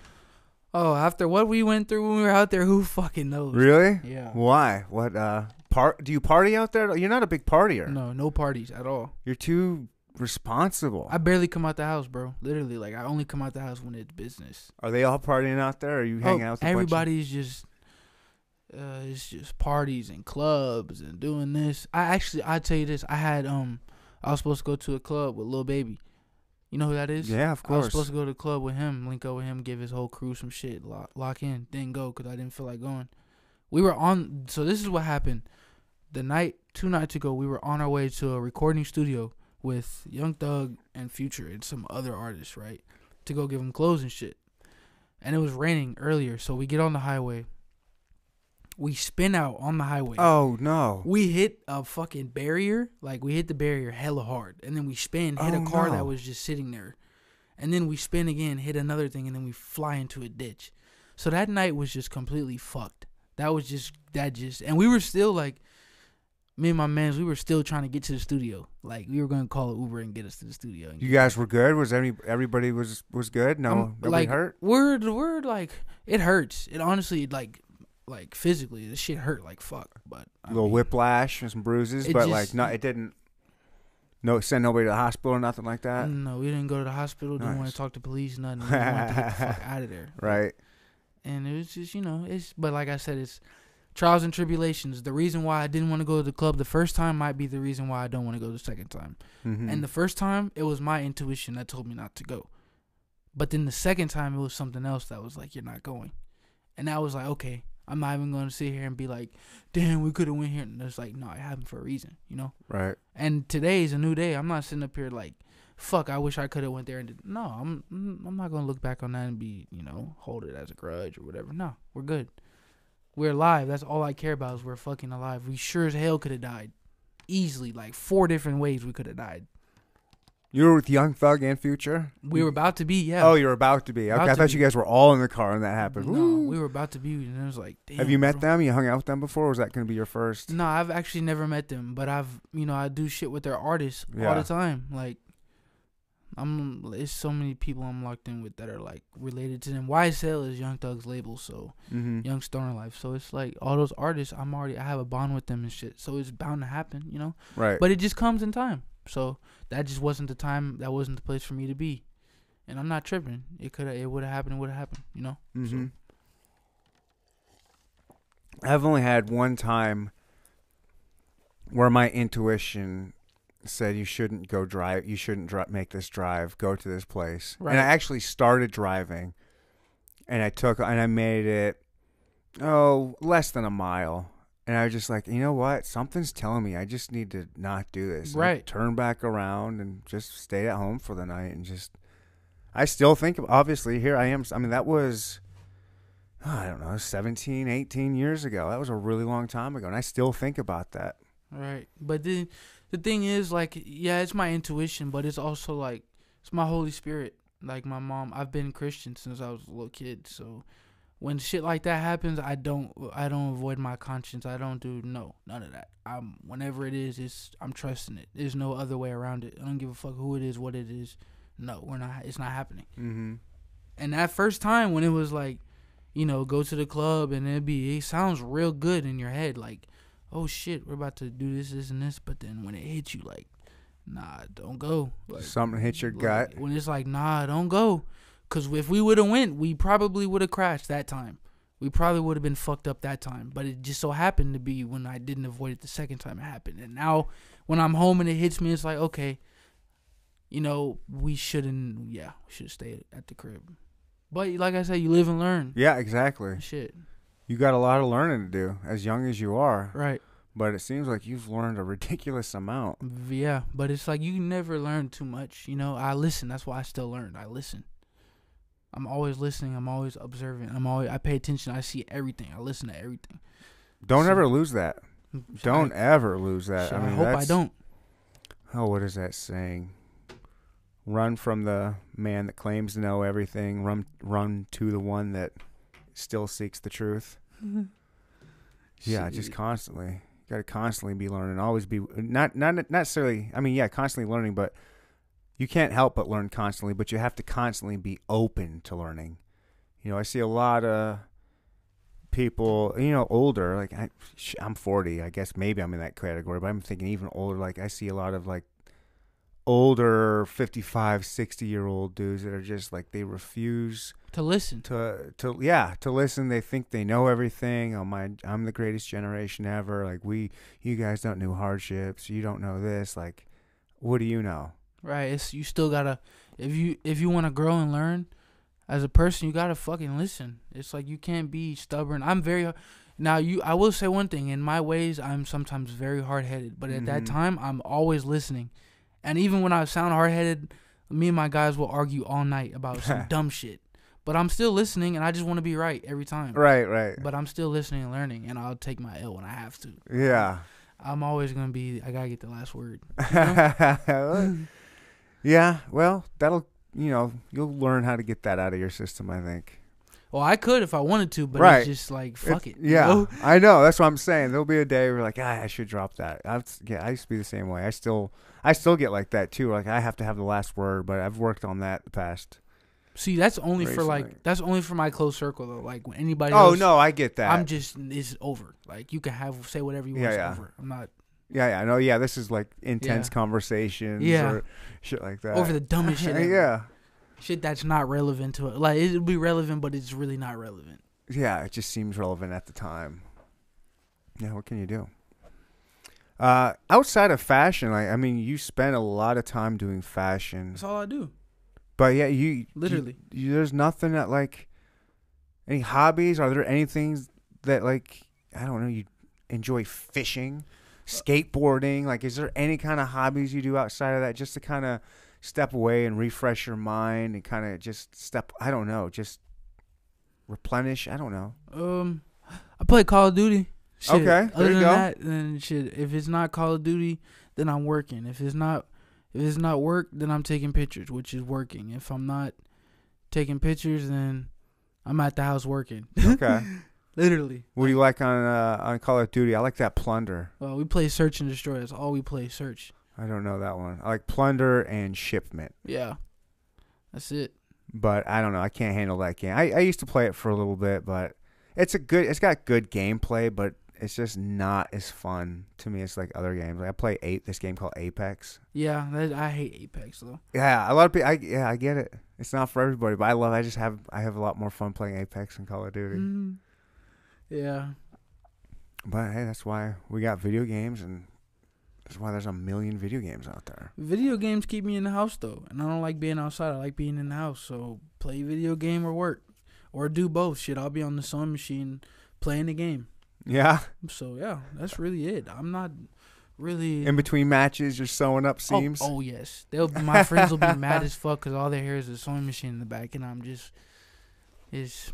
Oh, after what we went through when we were out there, who fucking knows? Really? Yeah. Why? What? Uh, part? Do you party out there? You're not a big partier. No, no parties at all. You're too responsible. I barely come out the house, bro. Literally, like I only come out the house when it's business. Are they all partying out there? Or are you hanging out? Bunch of- everybody's just uh it's just parties and clubs and doing this. I actually I tell you this, I had um I was supposed to go to a club with Lil Baby. You know who that is? Yeah, of course. I was supposed to go to the club with him, link up with him, give his whole crew some shit, lock, lock in. Didn't go because I didn't feel like going. We were on. So this is what happened. The night, two nights ago, we were on our way to a recording studio with Young Thug and Future and some other artists, right? To go give them clothes and shit. And it was raining earlier, so we get on the highway. We spin out on the highway. oh no! We hit a fucking barrier, like we hit the barrier hella hard, and then we spin, hit Oh, a car no. that was just sitting there, and then we spin again, hit another thing, and then we fly into a ditch. So that night was just completely fucked. That was just that just, and we were still like, me and my mans, we were still trying to get to the studio. Like we were gonna call an Uber and get us to the studio. You guys were good. Was any everybody was was good? No, I'm- nobody like, hurt. Word, word, like it hurts. It honestly, like, like physically, this shit hurt like fuck. But I A little mean, whiplash and some bruises, but just- like not. It didn't. No, send nobody to the hospital or nothing like that. No, we didn't go to the hospital. Didn't want to talk to police. Nothing. We wanted to get the fuck out of there. Right. And it was just, you know, it's. But like I said, it's trials and tribulations. The reason why I didn't want to go to the club the first time might be the reason why I don't want to go the second time. Mm-hmm. And the first time, it was my intuition that told me not to go. But then the second time, it was something else that was like, "You're not going," and I was like, "Okay." I'm not even going to sit here and be like, "Damn, we could have went here." And it's like, no, it happened for a reason, you know. right. And today is a new day. I'm not sitting up here like fuck, I wish I could have went there and did. No, I'm I'm not gonna look back on that and be you know hold it as a grudge or whatever. No, we're good. We're alive. That's all I care about is we're fucking alive. We sure as hell could have died, easily, like four different ways we could have died. You were with Young Thug and Future. We were about to be, yeah. Oh, you were about to be. Okay, About I to thought be. you guys were all in the car when that happened. no, Woo. we were about to be, and it was like, damn. Have you met bro. them? You hung out with them before? Or was that going to be your first? No, I've actually never met them, but I've you know I do shit with their artists all Yeah. the time. Like, I'm it's so many people I'm locked in with that are like related to them. YSL is Young Thug's label, so Mm-hmm. Young Stoner Life. So it's like all those artists, I'm already I have a bond with them and shit. So it's bound to happen, you know. Right. But it just comes in time. So that just wasn't the time. That wasn't the place for me to be. And I'm not tripping. It could it would have happened. It would have happened. You know. hmm I've only had one time where my intuition said you shouldn't go drive. You shouldn't dri- make this drive. Go to this place. Right. And I actually started driving, and I took and I made it oh less than a mile. And I was just like, you know what? Something's telling me I just need to not do this. And Right. turn back around and just stay at home for the night and just. I still think, obviously, here I am. I mean, that was, oh, I don't know, 17, 18 years ago. That was a really long time ago. And I still think about that. Right. But then the thing is, like, yeah, it's my intuition, but it's also like it's my Holy Spirit. Like my mom, I've been Christian since I was a little kid, so when shit like that happens, I don't, I don't avoid my conscience. I don't do no, none of that. I'm whenever it is, it's I'm trusting it. There's no other way around it. I don't give a fuck who it is, what it is. No, we're not. It's not happening. Mm-hmm. And that first time when it was like, you know, go to the club and it be it sounds real good in your head, like, oh shit, we're about to do this, this, and this. But then when it hits you, like, nah, don't go. Like, Something hit your like, gut. when it's like, nah, don't go. Cause if we would have went, we probably would have crashed that time. We probably would have been fucked up that time. But it just so happened to be when I didn't avoid it the second time it happened. And now when I'm home and it hits me, it's like, okay, you know, we shouldn't. Yeah, we should stay at the crib. But like I said, you live and learn. Yeah, exactly. Shit. You got a lot of learning to do as young as you are. Right. But it seems like you've learned a ridiculous amount. Yeah, but it's like you never learn too much. You know, I listen. That's why I still learn. I listen. I'm always listening. I'm always observing. I'm always. I pay attention. I see everything. I listen to everything. Don't So- ever lose that. Mm, don't I, ever lose that. I I mean, hope I don't. Oh, what is that saying? Run from the man that claims to know everything. Run, run to the one that still seeks the truth. Yeah, just constantly. You got to constantly be learning. Always be not not not necessarily. I mean, yeah, constantly learning, but you can't help but learn constantly. But you have to constantly be open to learning. You know, I see a lot of people. You know, older. Like I, I'm 40. I guess maybe I'm in that category. But I'm thinking even older. Like I see a lot of like older 55 60 year old dudes that are just like they refuse to listen. to to yeah to listen they think they know everything oh my i'm the greatest generation ever like we you guys don't know hardships you don't know this like what do you know Right. It's you still gotta if you if you want to grow and learn as a person, you gotta fucking listen. It's like you can't be stubborn. I'm very now you. I will say one thing. In my ways, I'm sometimes very hard headed, but at that Mhm. time, I'm always listening. And even when I sound hard headed, me and my guys will argue all night about some dumb shit. But I'm still listening, and I just want to be right every time. right right But I'm still listening and learning, and I'll take my L when I have to. yeah I'm always gonna be. I gotta get the last word. yeah well that'll you know you'll learn how to get that out of your system i think Well, I could if I wanted to, but Right. it's just like fuck It's- it. yeah know? i know that's what i'm saying there'll be a day where like ah, i should drop that I've, yeah i used to be the same way i still i still get like that too like i have to have the last word but i've worked on that the past See, that's only for like that's only for my close circle though. Like when anybody oh else, no i get that I'm just it's over. Like you can have say whatever you want. Yeah, yeah. over. I'm not Yeah, yeah, no, yeah. This is like intense Yeah. conversations, Yeah. or shit like that. over the dumbest shit. ever. yeah, shit that's not relevant to it. Like it'll be relevant, but it's really not relevant. yeah. It just seems relevant at the time. Yeah, what can you do? Uh, outside of fashion, like I mean, you spend a lot of time doing fashion, That's all I do. But yeah, you Literally. you, you- there's nothing that like any hobbies. Are there anything that like I don't know? You enjoy fishing, skateboarding. Like, is there any kind of hobbies you do outside of that just to kind of step away and refresh your mind and kind of just step. I don't know, just replenish. I don't know. Um, I play Call of Duty. Shit, Okay, there Other you than go. that, then shit. If it's not Call of Duty, then I'm working. If it's not, if it's not work, then I'm taking pictures, which is working. If I'm not taking pictures, then I'm at the house working. Okay. Literally. what do you like on uh, on Call of Duty? I like that plunder. Well, we play search and destroy. That's all we play. Search. I don't know that one. I like plunder and shipment. Yeah. That's it. but I don't know. I can't handle that game. I, I used to play it for a little bit, but it's a good. It's got good gameplay, but it's just not as fun to me as like other games. Like I play eight this game called Apex. Yeah. That, I hate Apex though. Yeah, a lot of people. I yeah, I get it. It's not for everybody, but I love. I just have I have a lot more fun playing Apex than Call of Duty. Mhm. Yeah. But hey, that's why we got video games, and that's why there's a million video games out there. Video games keep me in the house though, and I don't like being outside. I like being in the house. So play video game or work, or do both. Shit, I'll be on the sewing machine playing the game. Yeah, So yeah, that's really it. I'm not really. in between matches, you're sewing up oh, seams. oh yes, they'll. My friends will be mad as fuck because all they hear is a sewing machine in the back, and I'm just. It's.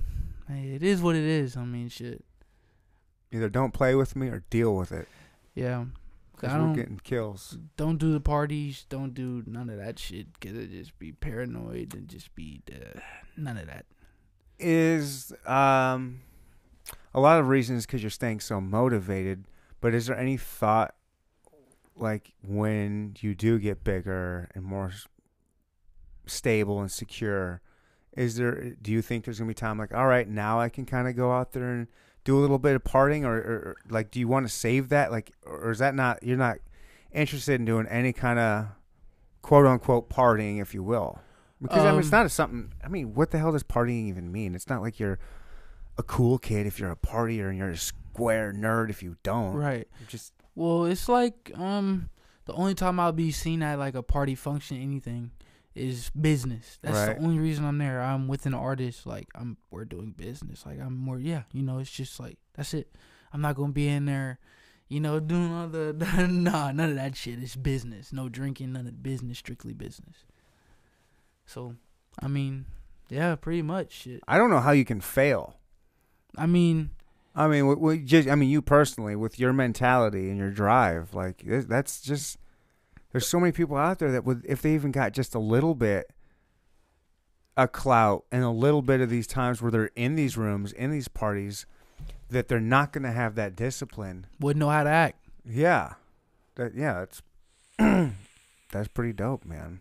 It is what it is. I mean, shit. Either don't play with me or deal with it, Yeah. because I we're don't- getting kills. Don't do the parties. Don't do none of that shit. Cause it just be paranoid and just be uh, none of that. is um a lot of reasons because you're staying so motivated but is there any thought like when you do get bigger and more stable and secure is there do you think there's gonna be time like all right now i can kind of go out there and do a little bit of partying or, or, like do you want to save that like or is that not you're not interested in doing any kind of quote unquote partying if you will because I mean, it's Um, not a something. I mean, what the hell does partying even mean? It's not like you're a cool kid if you're a partier and you're a square nerd if you don't. Right. You're Just Well, it's like um the only time I'll be seen at like a party function, anything, is business. That's Right. the only reason I'm there. I'm with an artist. Like I'm, we're doing business. Like I'm more, yeah. You know, it's just like that's it. I'm not gonna be in there, you know, doing all the nah, none of that shit. It's business. No drinking, none of business. Strictly business. So, I mean, yeah, pretty much shit. I don't know how you can fail. I mean, I mean, w- w- just I mean, you personally with your mentality and your drive, like that's just. There's so many people out there that would, if they even got just a little bit, a clout and a little bit of these times where they're in these rooms, in these parties, that they're not going to have that discipline. wouldn't know how to act. Yeah, that yeah, that's that's pretty dope, man.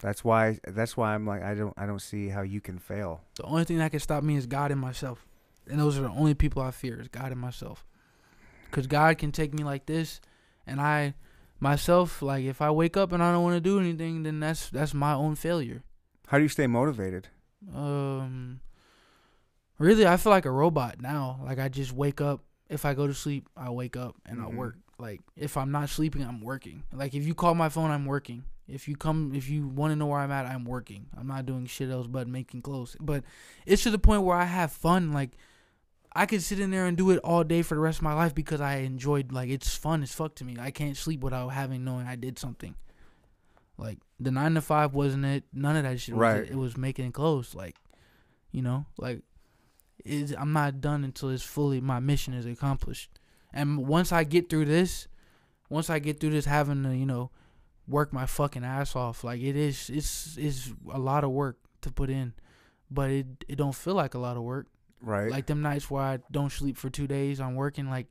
That's why that's why I'm like I don't I don't see how you can fail. The only thing that can stop me is God and myself. And those are the only people I fear is God and myself. Cuz God can take me like this and I myself like if I wake up and I don't want to do anything then that's that's my own failure. How do you stay motivated? Um really I feel like a robot now. Like I just wake up if I go to sleep, I wake up and I Mhm. work. Like if I'm not sleeping, I'm working. Like if you call my phone, I'm working. If you come, if you want to know where I'm at, I'm working. I'm not doing shit else but making clothes. But it's to the point where I have fun. Like I could sit in there and do it all day for the rest of my life because I enjoyed. Like it's fun as fuck to me. I can't sleep without having knowing I did something. Like the nine to five wasn't it. None of that shit. Was Right. it. it was making clothes. Like you know, like is I'm not done until it's fully my mission is accomplished. And once I get through this, once I get through this having to, you know, work my fucking ass off, like it is it's it's a lot of work to put in. But it it don't feel like a lot of work. Right. Like them nights where I don't sleep for two days, I'm working like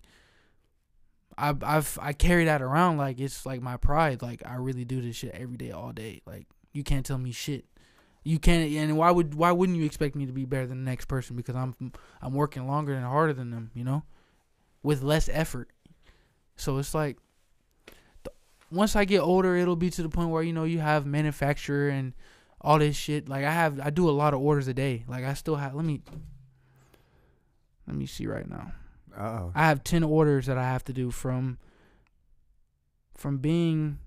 I I've I carry that around like it's like my pride. Like I really do this shit every day, all day. Like you can't tell me shit. You can't, and why would why wouldn't you expect me to be better than the next person? Because I'm I'm working longer and harder than them, you know, with less effort. So it's like, once I get older, it'll be to the point where you know you have manufacturer and all this shit. Like I have, I do a lot of orders a day. Like I still have. Let me let me see right now. oh. I have ten orders that I have to do from from being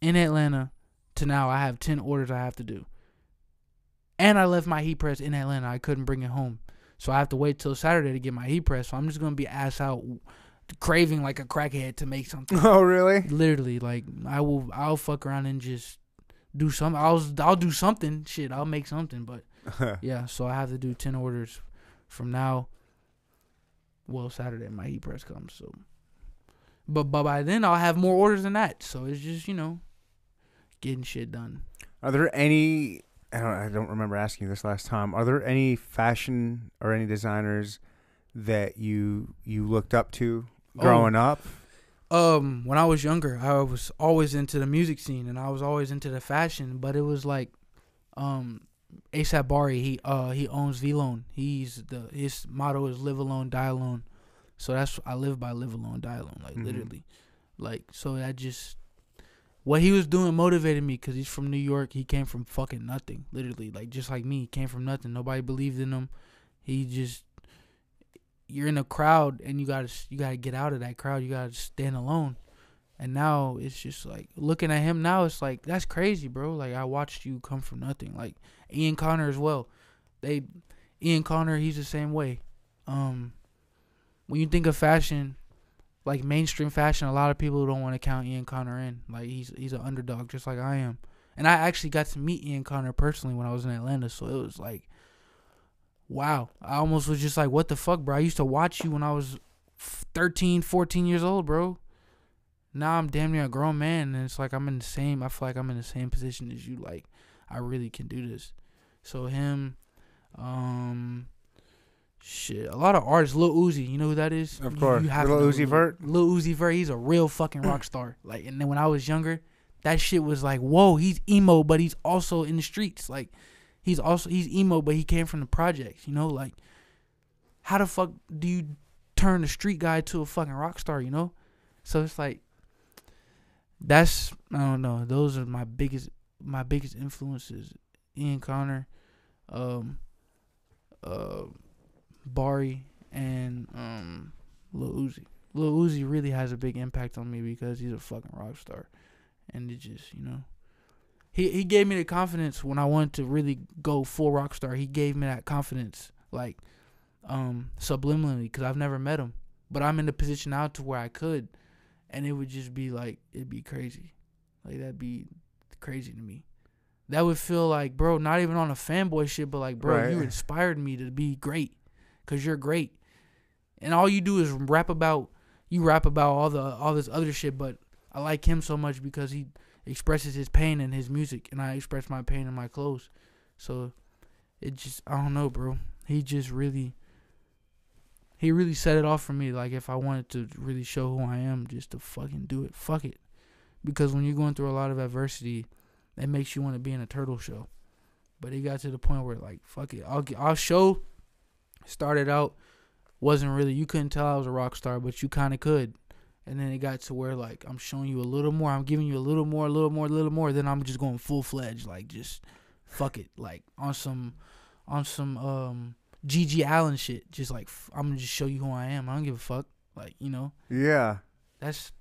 in Atlanta to now. I have ten orders I have to do, and I left my heat press in Atlanta. I couldn't bring it home, so I have to wait till Saturday to get my heat press. So I'm just gonna be ass out craving like a crackhead to make something. Oh, really? Literally, like I will, I'll fuck around and just do some. I'll, I'll do something. Shit, I'll make something. But yeah, so I have to do ten orders from now. Well, Saturday my heat press comes, so. But but by then I'll have more orders than that. So it's just you know, getting shit done. Are there any? I don't. I don't remember asking you this last time. Are there any fashion or any designers that you you looked up to growing oh. up? Um, when I was younger, I was always into the music scene and I was always into the fashion, but it was like, um, ASAP Bari, he uh he owns VLONE. He's the his motto is live alone, die alone. So that's I live by live alone, die alone, like mm-hmm. literally, like so that just what he was doing motivated me because he's from New York. He came from fucking nothing, literally, like just like me. He came from nothing. Nobody believed in him. He just you're in a crowd and you gotta you gotta get out of that crowd. You gotta stand alone. And now it's just like looking at him now. It's like that's crazy, bro. Like I watched you come from nothing. Like Ian Connor as well. They Ian Connor, he's the same way. Um, when you think of fashion, like mainstream fashion, a lot of people don't want to count Ian Connor in. Like he's he's an underdog, just like I am. And I actually got to meet Ian Connor personally when I was in Atlanta, so it was like, wow. I almost was just like, what the fuck, bro? I used to watch you when I was 13, 14 years old, bro. Now I'm damn near a grown man, and it's like I'm in the same. I feel like I'm in the same position as you. Like I really can do this. So him, um, shit, a lot of artists. Lil Uzi, you know who that is? Of course, you, Lil Uzi Vert. Lil Uzi Vert, he's a real fucking rock star. Like, and then when I was younger, that shit was like, whoa, he's emo, but he's also in the streets. Like, he's also he's emo, but he came from the projects. You know, like, how the fuck do you turn a street guy to a fucking rock star? You know, so it's like. That's I don't know. Those are my biggest my biggest influences Ian Connor, um, uh, Bari, and um, Lil Uzi. Lil Uzi really has a big impact on me because he's a fucking rock star, and it just you know, he he gave me the confidence when I wanted to really go full rock star. He gave me that confidence, like, um, subliminally, because I've never met him, but I'm in the position now to where I could, and it would just be like it'd be crazy, like that'd be crazy to me. That would feel like, bro, not even on a fanboy shit, but like, bro, right. you inspired me to be great, cause you're great, and all you do is rap about you rap about all the all this other shit, but I like him so much because he expresses his pain in his music, and I express my pain in my clothes. So it just I don't know, bro. He just really he really set it off for me. Like if I wanted to really show who I am, just to fucking do it. Fuck it because when you're going through a lot of adversity, that makes you want to be in a turtle show. But it got to the point where like fuck it, I'll get, our show started out wasn't really you couldn't tell I was a rock star, but you kind of could. And then it got to where like I'm showing you a little more, I'm giving you a little more, a little more, a little more. Then I'm just going full fledged, like just fuck it, like on some, on some um GG Allin shit. Just like I'm gonna just show you who I am. I don't give a fuck, like you know. Yeah. That's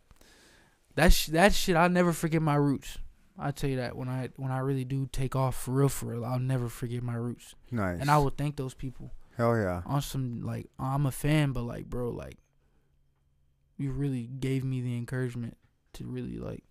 that's that shit I'll never forget my roots. I tell you that when I when I really do take off for real for real, I'll never forget my roots. Nice. And I will thank those people. Hell yeah. On some like I'm a fan, but like bro, like you really gave me the encouragement to really like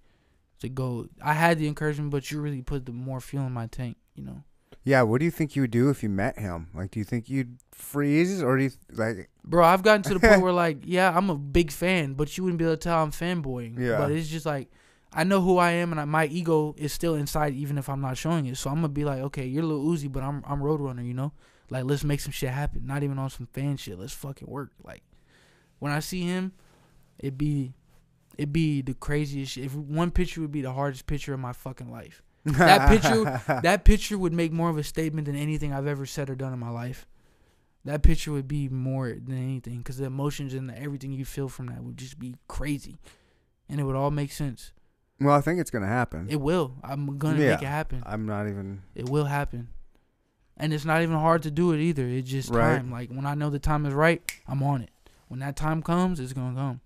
to go. I had the encouragement, but you really put the more fuel in my tank. You know. Yeah, what do you think you would do if you met him? Like, do you think you'd freeze, or do you like? Bro, I've gotten to the point where like, yeah, I'm a big fan, but you wouldn't be able to tell I'm fanboying. Yeah. But it's just like, I know who I am, and I, my ego is still inside, even if I'm not showing it. So I'm gonna be like, okay, you're a Lil Uzi, but I'm I'm Roadrunner, you know. Like, let's make some shit happen. Not even on some fan shit. Let's fucking work. Like, when I see him, it be, it be the craziest shit. If one picture would be the hardest picture of my fucking life that picture that picture would make more of a statement than anything I've ever said or done in my life. That picture would be more than anything because the emotions and the, everything you feel from that would just be crazy, and it would all make sense. Well, I think it's gonna happen. It will. I'm gonna yeah, make it happen. I'm not even. It will happen, and it's not even hard to do it either. It's just right. time. Like when I know the time is right, I'm on it. When that time comes, it's gonna come.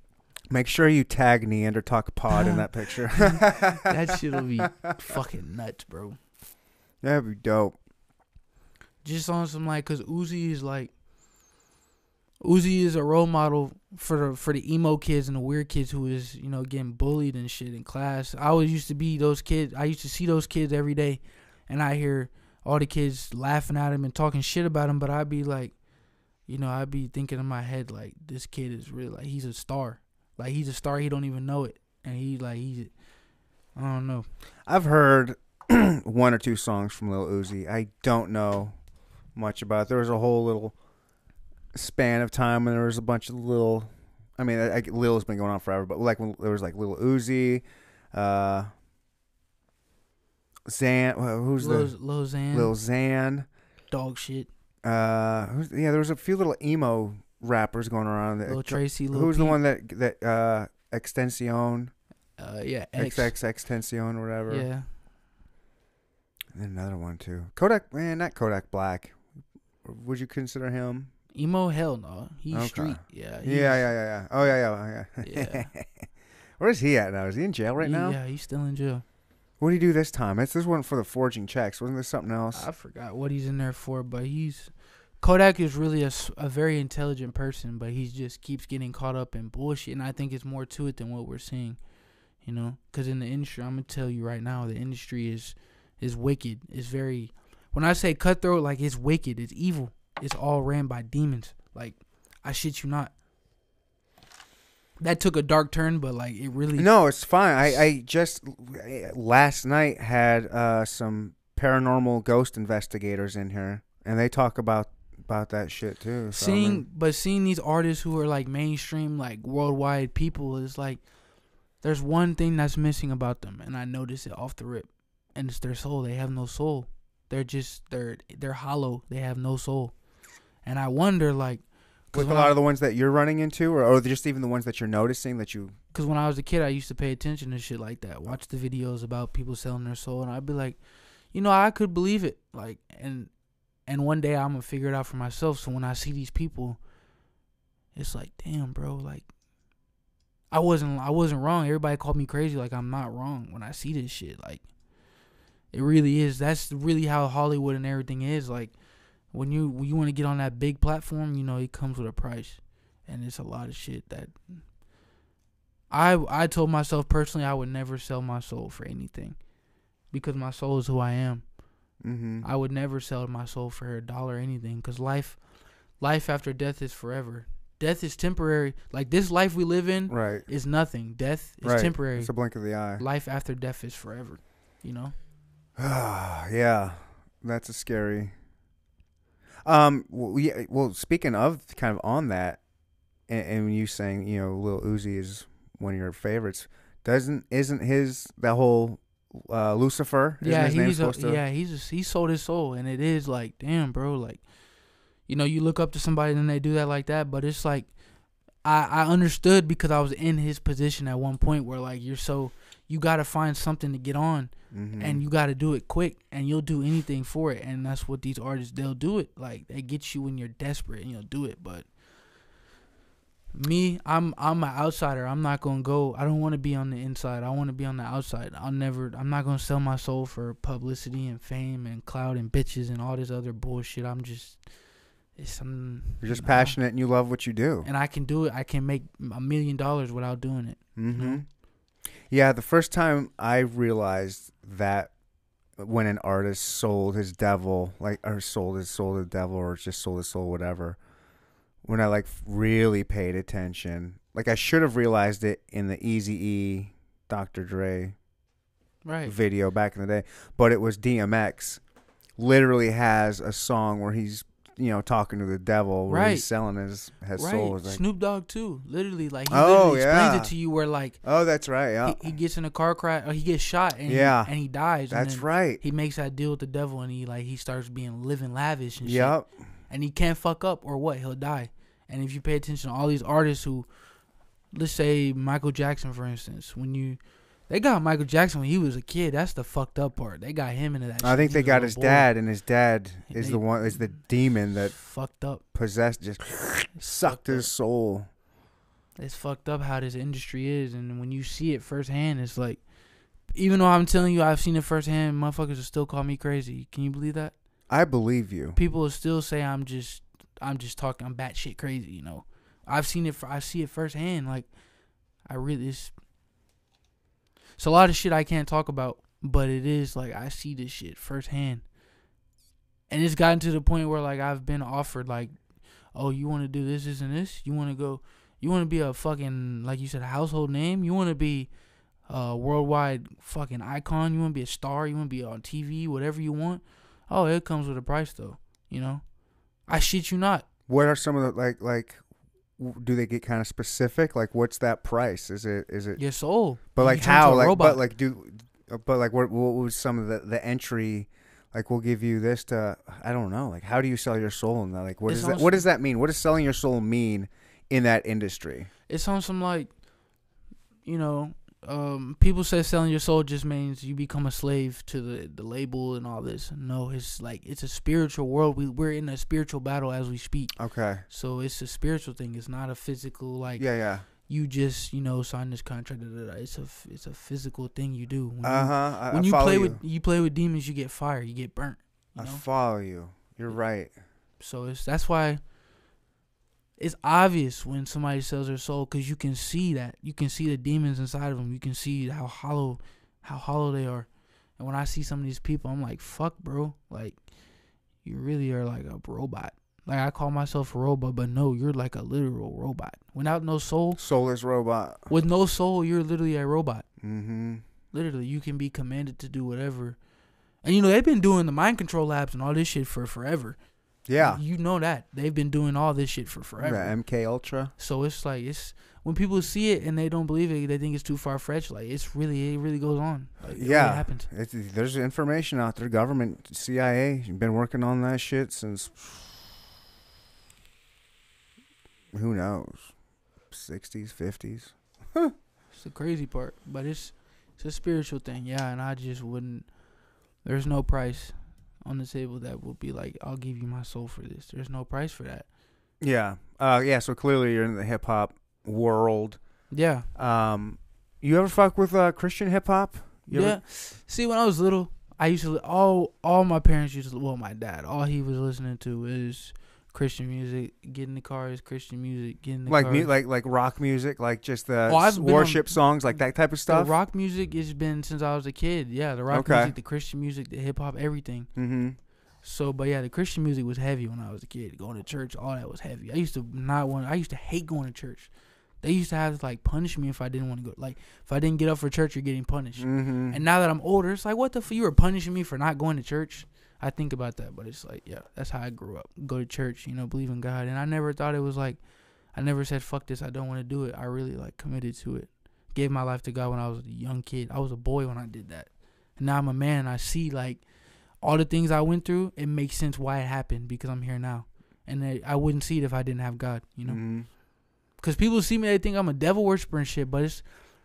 Make sure you tag Neandertalk Pod in that picture. that shit'll be fucking nuts, bro. That'd be dope. Just on some like, cause Uzi is like, Uzi is a role model for the for the emo kids and the weird kids who is you know getting bullied and shit in class. I always used to be those kids. I used to see those kids every day, and I hear all the kids laughing at him and talking shit about him. But I'd be like, you know, I'd be thinking in my head like, this kid is really like he's a star. Like he's a star. He don't even know it, and he like he's. I don't know. I've heard one or two songs from Lil Uzi. I don't know much about. It. There was a whole little span of time when there was a bunch of little. I mean, I, I, Lil's been going on forever, but like when there was like Lil Uzi, uh, Xan. Who's Lil, the Lil Xan? Lil Xan. Dog shit. Uh, who's, yeah, there was a few little emo rappers going around. Lil Tracy. Lil who's the one that that uh Extension, Uh, yeah. X. XX Extension, or whatever. Yeah. And then another one too. Kodak, man, not Kodak Black. Would you consider him? Emo, hell no. He's Okay. street. Yeah. Yeah, yeah, yeah, yeah. Oh yeah, yeah, yeah. Where is he at now? Is he in jail right he- now? Yeah, he's still in jail. What did he do this time? It's this one for the forging checks. Wasn't there something else? I forgot what he's in there for, but he's Kodak is really a very intelligent person, but he just keeps getting caught up in bullshit, and I think it's more to it than what we're seeing, you know. Because in the industry, I'm gonna tell you right now, the industry is is wicked. It's very when I say cutthroat, like it's wicked, it's evil. It's all ran by demons. Like I shit you not. That took a dark turn, but like it really No, it's fine. I, I just last night had uh, some paranormal ghost investigators in here, and they talk about about that shit too. So, I seeing mean, but seeing these artists who are like mainstream like worldwide people is like there's one thing that's missing about them and i notice it off the rip and it's their soul they have no soul they're just they're they're hollow they have no soul and i wonder like with a lot I- of the ones that you're running into, or, or just even the ones that you're noticing that you. Cause when I was a kid, I used to pay attention to shit like that. Watch the videos about people selling their soul, and I'd be like, you know, I could believe it. Like, and and one day I'm gonna figure it out for myself. So when I see these people, it's like, damn, bro, like, I wasn't I wasn't wrong. Everybody called me crazy. Like I'm not wrong when I see this shit. Like, it really is. That's really how Hollywood and everything is. Like, when you when you want to get on that big platform, you know, it comes with a price, and it's a lot of shit that I I told myself personally I would never sell my soul for anything because my soul is who I am. Mm-hmm. I would never sell my soul for a dollar or anything cuz life life after death is forever. Death is temporary. Like this life we live in Right. is nothing. Death is right. temporary. It's a blink of the eye. life after death is forever. You know? yeah, that's a scary. Um. Well, yeah, well, speaking of kind of on that, and, and you saying you know Lil Uzi is one of your favorites, doesn't isn't his that whole uh, Lucifer? Yeah, his name he's a, supposed to? yeah, he's just, he sold his soul and it is like, damn, bro, like you know, you look up to somebody and they do that like that, but it's like I I understood because I was in his position at one point where like you're so you got to find something to get on Mhm. and you got to do it quick and you'll do anything for it and that's what these artists they'll do it like they get you when you're desperate and you'll do it but me i'm i'm an outsider i'm not gonna go i don't want to be on the inside i want to be on the outside i'll never i'm not gonna sell my soul for publicity and fame and clout and bitches and all this other bullshit i'm just it's I'm, You're just you know, passionate and you love what you do. and i can do it i can make a million dollars without doing it Mm-hmm. know? Yeah, the first time I realized that when an artist sold his devil, like or sold his soul to the devil, or just sold his soul, whatever. When I like really paid attention, like I should have realized it in the Easy E, Dr. Dre right video back in the day, but it was DMX. Literally has a song where he's you know talking to the devil, where Right. he's selling his his right soul. Like, snoop dogg too literally like he Oh, literally explains yeah. it to you where like oh, that's right. Yeah, he, he gets in a car crash or he gets shot and Yeah. he, and he dies. and that's then right. He makes that deal with the devil and he like he starts being living lavish and shit. Yep. And he can't fuck up or what he'll die. And if you pay attention to all these artists who, let's say Michael Jackson for instance, when you they got Michael Jackson when he was a kid. That's the fucked up part. They got him into that. I shit. think He they was got his boy. dad, and his dad And is they- the one is the demon that fucked up. possessed, just sucked his soul. It's fucked up how this industry is, and when you see it firsthand, it's like, even though I'm telling you I've seen it firsthand, motherfuckers will still call me crazy. Can you believe that? I believe you. people will still say I'm just I'm just talking. I'm batshit crazy. You know, I've seen it. I see it firsthand. Like, I really. It's, it's a lot of shit I can't talk about, but it is like I see this shit firsthand, and it's gotten to the point where like I've been offered like, oh, you want to do this, this, and this. You want to go. You want to be a fucking like you said a household name. You want to be a worldwide fucking icon. You want to be a star. You want to be on TV. Whatever you want. Oh, it comes with a price though. You know, I shit you not. What are some of the like like? Do they get kind of specific? Like, what's that price? Is it is it? Your oh, soul. But like how? Like, robot. but like do, but like what? What was some of the the entry? Like, we'll give you this to. I don't know. Like, how do you sell your soul in that? Like, what It's does that? What does that mean? What does selling your soul mean in that industry? it's on some like, you know, um, people say selling your soul just means you become a slave to the the label and all this. No, it's like it's a spiritual world. We we're in a spiritual battle as we speak. Okay. So it's a spiritual thing. It's not a physical like Yeah. Yeah. you just you know sign this contract. Da, da, da. It's a it's a physical thing you do. When you, Uh huh. I, when you follow play you. with you play with demons, you get fire. You get burnt. You I follow you. You're right. So it's that's why it's obvious when somebody sells their soul because you can see that you can see the demons inside of them. You can see how hollow, how hollow they are. And when I see some of these people, I'm like, "Fuck, bro! Like, you really are like a robot." Like I call myself a robot, but no, you're like a literal robot without no soul. Soulless robot. With no soul, you're literally a robot. Mm-hmm. Literally, you can be commanded to do whatever. And you know they've been doing the mind control labs and all this shit for forever. Yeah. You know that. They've been doing all this shit for forever. Yeah, MK Ultra. So it's like it's when people see it and they don't believe it, they think it's too far fetched. Like it's really it really goes on. Like, it really Yeah. happens. It's, there's information out there. Government, CIA, been working on that shit since. Who knows? 60s, 50s. It's the crazy part, but it's it's a spiritual thing, yeah. And I just wouldn't. There's no price on the table that will be like, I'll give you my soul for this. There's no price for that. Yeah. Uh, yeah. So clearly you're in the hip hop world. Yeah, Um, you ever fuck with uh, Christian hip hop? Yeah. ever- See, when I was little, I used to all all my parents used to. Well, my dad, all he was listening to is Christian music. Get in the car is Christian music. Get in the like car. mu- like like rock music, like just the Oh, been on- worship songs, like that type of stuff. The rock music has been since I was a kid. Yeah, the rock Okay. music, the Christian music, the hip hop, everything. mm-hmm. So, but yeah, the Christian music was heavy when I was a kid. Going to church, all that was heavy. I used to not want. I used to hate going to church. They used to have to like punish me if I didn't want to go. Like if I didn't get up for church, you're getting punished. Mm-hmm. And now that I'm older, it's like, what the f? You were punishing me for not going to church. I think about that, but it's like, yeah, that's how I grew up. Go to church, you know, believe in God, and I never thought it was like, I never said fuck this. I don't want to do it. I really like committed to it. Gave my life to God when I was a young kid. I was a boy when I did that, and now I'm a man. I see like all the things I went through. It makes sense why it happened because I'm here now, and I, I wouldn't see it if I didn't have God. You know, hmm because people see me, they think I'm a devil worshiper and shit. But it's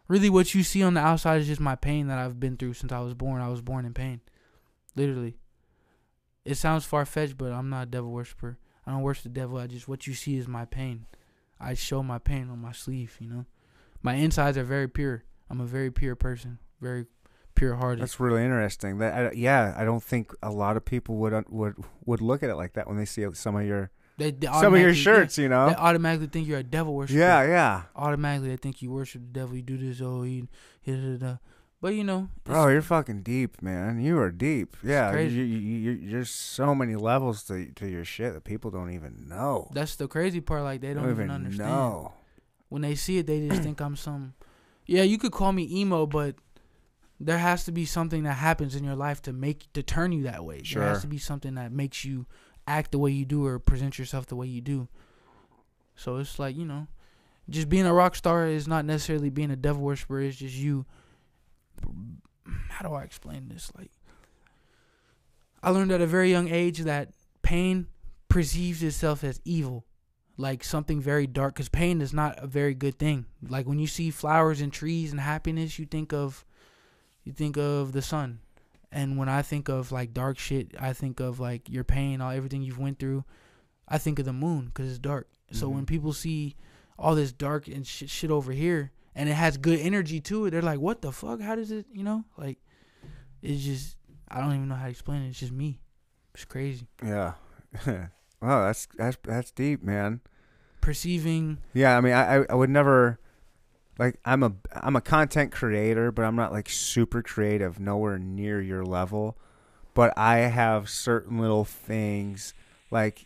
really what you see on the outside is just my pain that I've been through since I was born. I was born in pain, literally. It sounds far fetched, but I'm not a devil worshiper. I don't worship the devil. I just what you see is my pain. I show my pain on my sleeve. You know, my insides are very pure. I'm a very pure person, very pure hearted. That's really interesting. That I, yeah, I don't think a lot of people would would would look at it like that when they see some of your They, they some of your shirts. You know. they automatically think you're a devil worshiper. Yeah, yeah, Automatically, they think you worship the devil. You do this. Oh, he, he da, da, da. But you know, bro, you're fucking deep, man. You are deep. Yeah, you, you, you, there's so many levels to to your shit that people don't even know. That's the crazy part. Like they don't, even, understand. know. When they see it, they just think I'm some. Yeah, you could call me emo, but there has to be something that happens in your life to make to turn you that way. There has to be something that makes you act the way you do or present yourself the way you do. So it's like you know, just being a rock star is not necessarily being a devil worshiper. It's just you. How do I explain this? Like, I learned at a very young age that pain perceives itself as evil like something very dark because pain is not a very good thing. Like when you see flowers and trees and happiness you think of you think of the sun. And when i think of like dark shit i think of like your pain all everything you've went through i think of the moon because it's dark. So mm-hmm. when people see all this dark and shit, shit over here and it has good energy to it they're like what the fuck how does it you know like it's just i don't even know how to explain it it's just me it's crazy Yeah. Oh, that's that's that's deep, man. Perceiving. Yeah, I mean, I- I would never like I'm a I'm a content creator, but I'm not like super creative, nowhere near your level. But I have certain little things like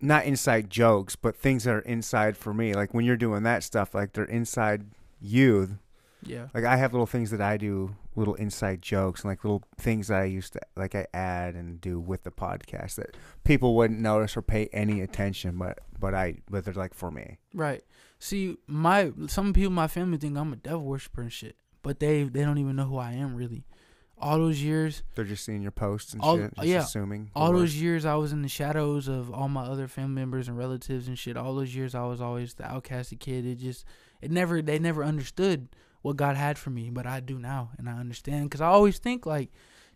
not inside jokes, but things that are inside for me. Like when you're doing that stuff, like they're inside you. Yeah. Like I have little things that I do, little inside jokes, and like little things that I used to like I add and do with the podcast that people wouldn't notice or pay any attention, but but I but they're like for me. Right. See, my some people in my family think I'm a devil worshiper and shit, but they they don't even know who I am really. All those years, They're just seeing your posts and All- shit, just yeah. assuming. all those years I was in the shadows of all my other family members and relatives and shit. All those years I was always the outcasted kid. It just it never they never understood what God had for me, but I do now and I understand cuz I always think like,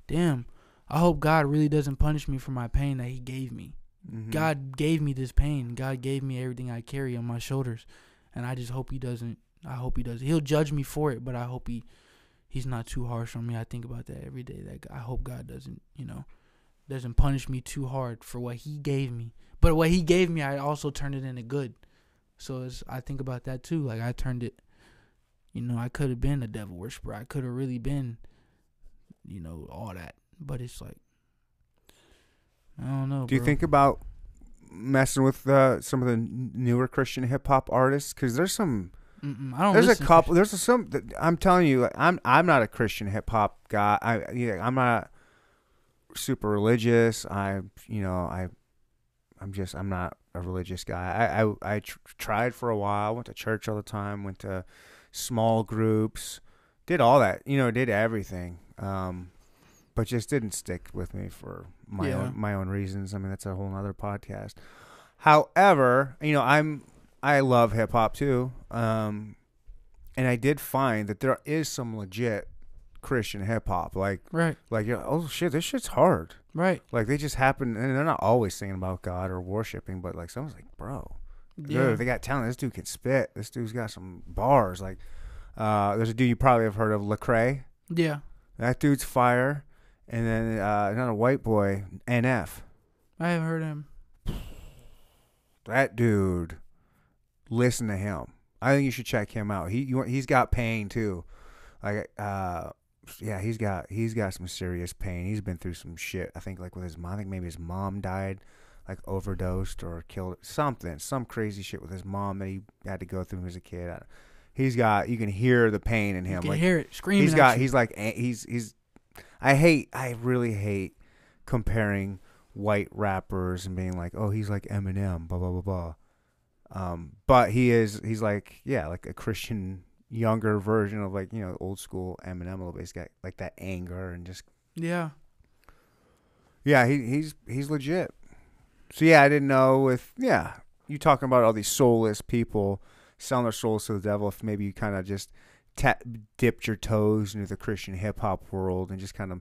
damn, I hope God really doesn't punish me for my pain that he gave me. Mhm. God gave me this pain. God gave me everything I carry on my shoulders, and I just hope He doesn't. I hope He does. He'll judge me for it, but I hope He, He's not too harsh on me. I think about that every day. That I hope God doesn't, you know, doesn't punish me too hard for what He gave me. But what He gave me, I also turned it into good. So it's, I think about that too. Like I turned it. You know, I could have been a devil worshiper. I could have really been, you know, all that. But it's like, I don't know. Do you think about messing with uh, some of the newer Christian hip hop artists? Because there's some, Mm-mm, I don't. there's a couple, there's some. I'm telling you, I'm I'm not a Christian hip hop guy. I yeah, I'm not super religious. I you know I, I'm just I'm not a religious guy. I I, I tr- tried for a while. Went to church all the time. Went to small groups. Did all that. You know, did everything. Um, but just didn't stick with me for my Yeah. own my own reasons. I mean, that's a whole other podcast. However, you know, I'm I love hip hop too. Um, and I did find that there is some legit Christian hip hop. Like Right, like you're, oh shit, this shit's hard. right. Like they just happen, and they're not always singing about God or worshiping, but like someone's like, bro, Yeah. dude, they got talent. This dude can spit. This dude's got some bars. Like, uh, there's a dude you probably have heard of, Lecrae. Yeah. That dude's fire. And then uh, another white boy, NF. I haven't heard him. That dude, listen to him. I think you should check him out. He you, he's got pain too. Like uh yeah, he's got he's got some serious pain. He's been through some shit. I think like with his mom, I think maybe his mom died like overdosed or killed something, some crazy shit with his mom that he had to go through when he was a kid. I- He's got you can hear the pain in him. You can Like hear it screaming. He's got he's like he's he's I hate I really hate comparing white rappers and being like oh he's like Eminem blah blah blah blah um but he is he's like yeah like a Christian younger version of like you know old school Eminem a little bit he's got like that anger and just yeah. yeah he he's he's legit so yeah I didn't know with yeah you talking about all these soulless people selling their souls to the devil if maybe you kind of just dipped your toes into the Christian hip hop world and just kind of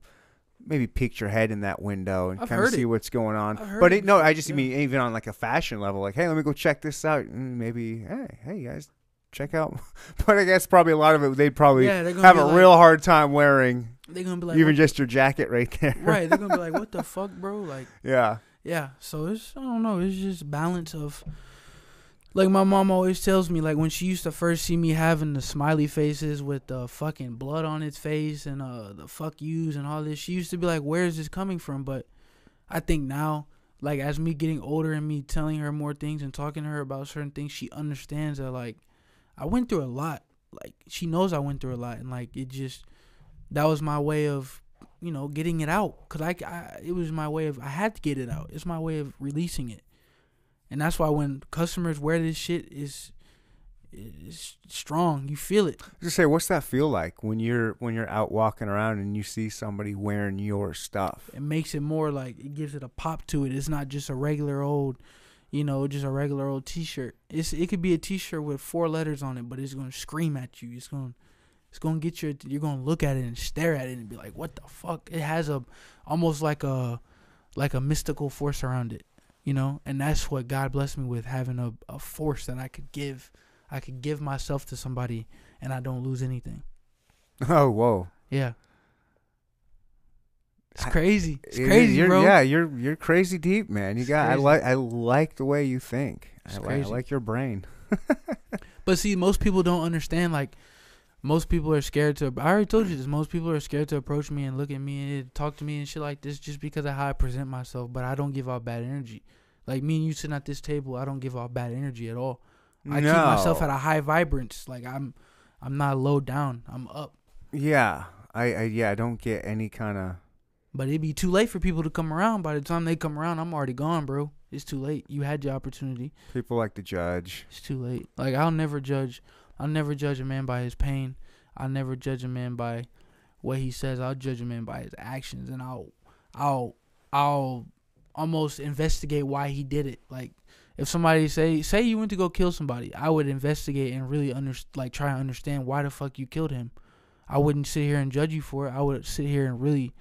maybe peeked your head in that window and I've kind of see it. what's going on. But it no, I just yeah. mean even on like a fashion level, like hey, let me go check this out. And maybe hey, hey guys, check out. but I guess probably a lot of it they'd probably yeah, have a like, real hard time wearing They're gonna be like, even what- just your jacket right there. right. They're gonna be like, what the fuck, bro? Like, yeah. yeah. So it's I don't know. It's just balance of. Like my mom always tells me, like when she used to first see me having the smiley faces with the fucking blood on its face and uh the fuck yous and all this, she used to be like, "Where is this coming from?" But I think now, like as me getting older and me telling her more things and talking to her about certain things, she understands that like I went through a lot. Like she knows I went through a lot, and like it just that was my way of you know getting it out. Cause I, I it was my way of I had to get it out. It's my way of releasing it, and that's why when customers wear this shit is is strong. You feel it. Just say, what's that feel like when you're when you're out walking around and you see somebody wearing your stuff? It makes it more like it gives it a pop to it. It's not just a regular old, you know, just a regular old T-shirt. It's it could be a T-shirt with four letters on it, but it's gonna scream at you. It's gonna it's gonna get your you're gonna look at it and stare at it and be like, what the fuck? It has a almost like a like a mystical force around it, you know. And that's what God blessed me with having a a force that I could give. I could give myself to somebody and I don't lose anything. Oh, whoa. Yeah. It's crazy. It's It- crazy, you're, bro. Yeah, you're you're crazy deep, man. You It's got. I like I like the way you think. I, li- I like your brain. But see, most people don't understand. Like, most people are scared to. I already told you this. Most people are scared to approach me and look at me and talk to me and shit like this just because of how I present myself. But I don't give off bad energy. Like me and you sitting at this table, I don't give off bad energy at all. I keep myself at a high vibrance. Like I'm, I'm not low down. I'm up. Yeah, I, I yeah I don't get any kind of. But it'd be too late for people to come around. By the time they come around, I'm already gone, bro. It's too late. You had your opportunity. People like to judge. It's too late. Like I'll never judge. I'll never judge a man by his pain. I'll never judge a man by what he says. I'll judge a man by his actions, and I'll, I'll, I'll almost investigate why he did it. Like if somebody say say you went to go kill somebody, I would investigate and really under like try to understand why the fuck you killed him. I wouldn't sit here and judge you for it. I would sit here and really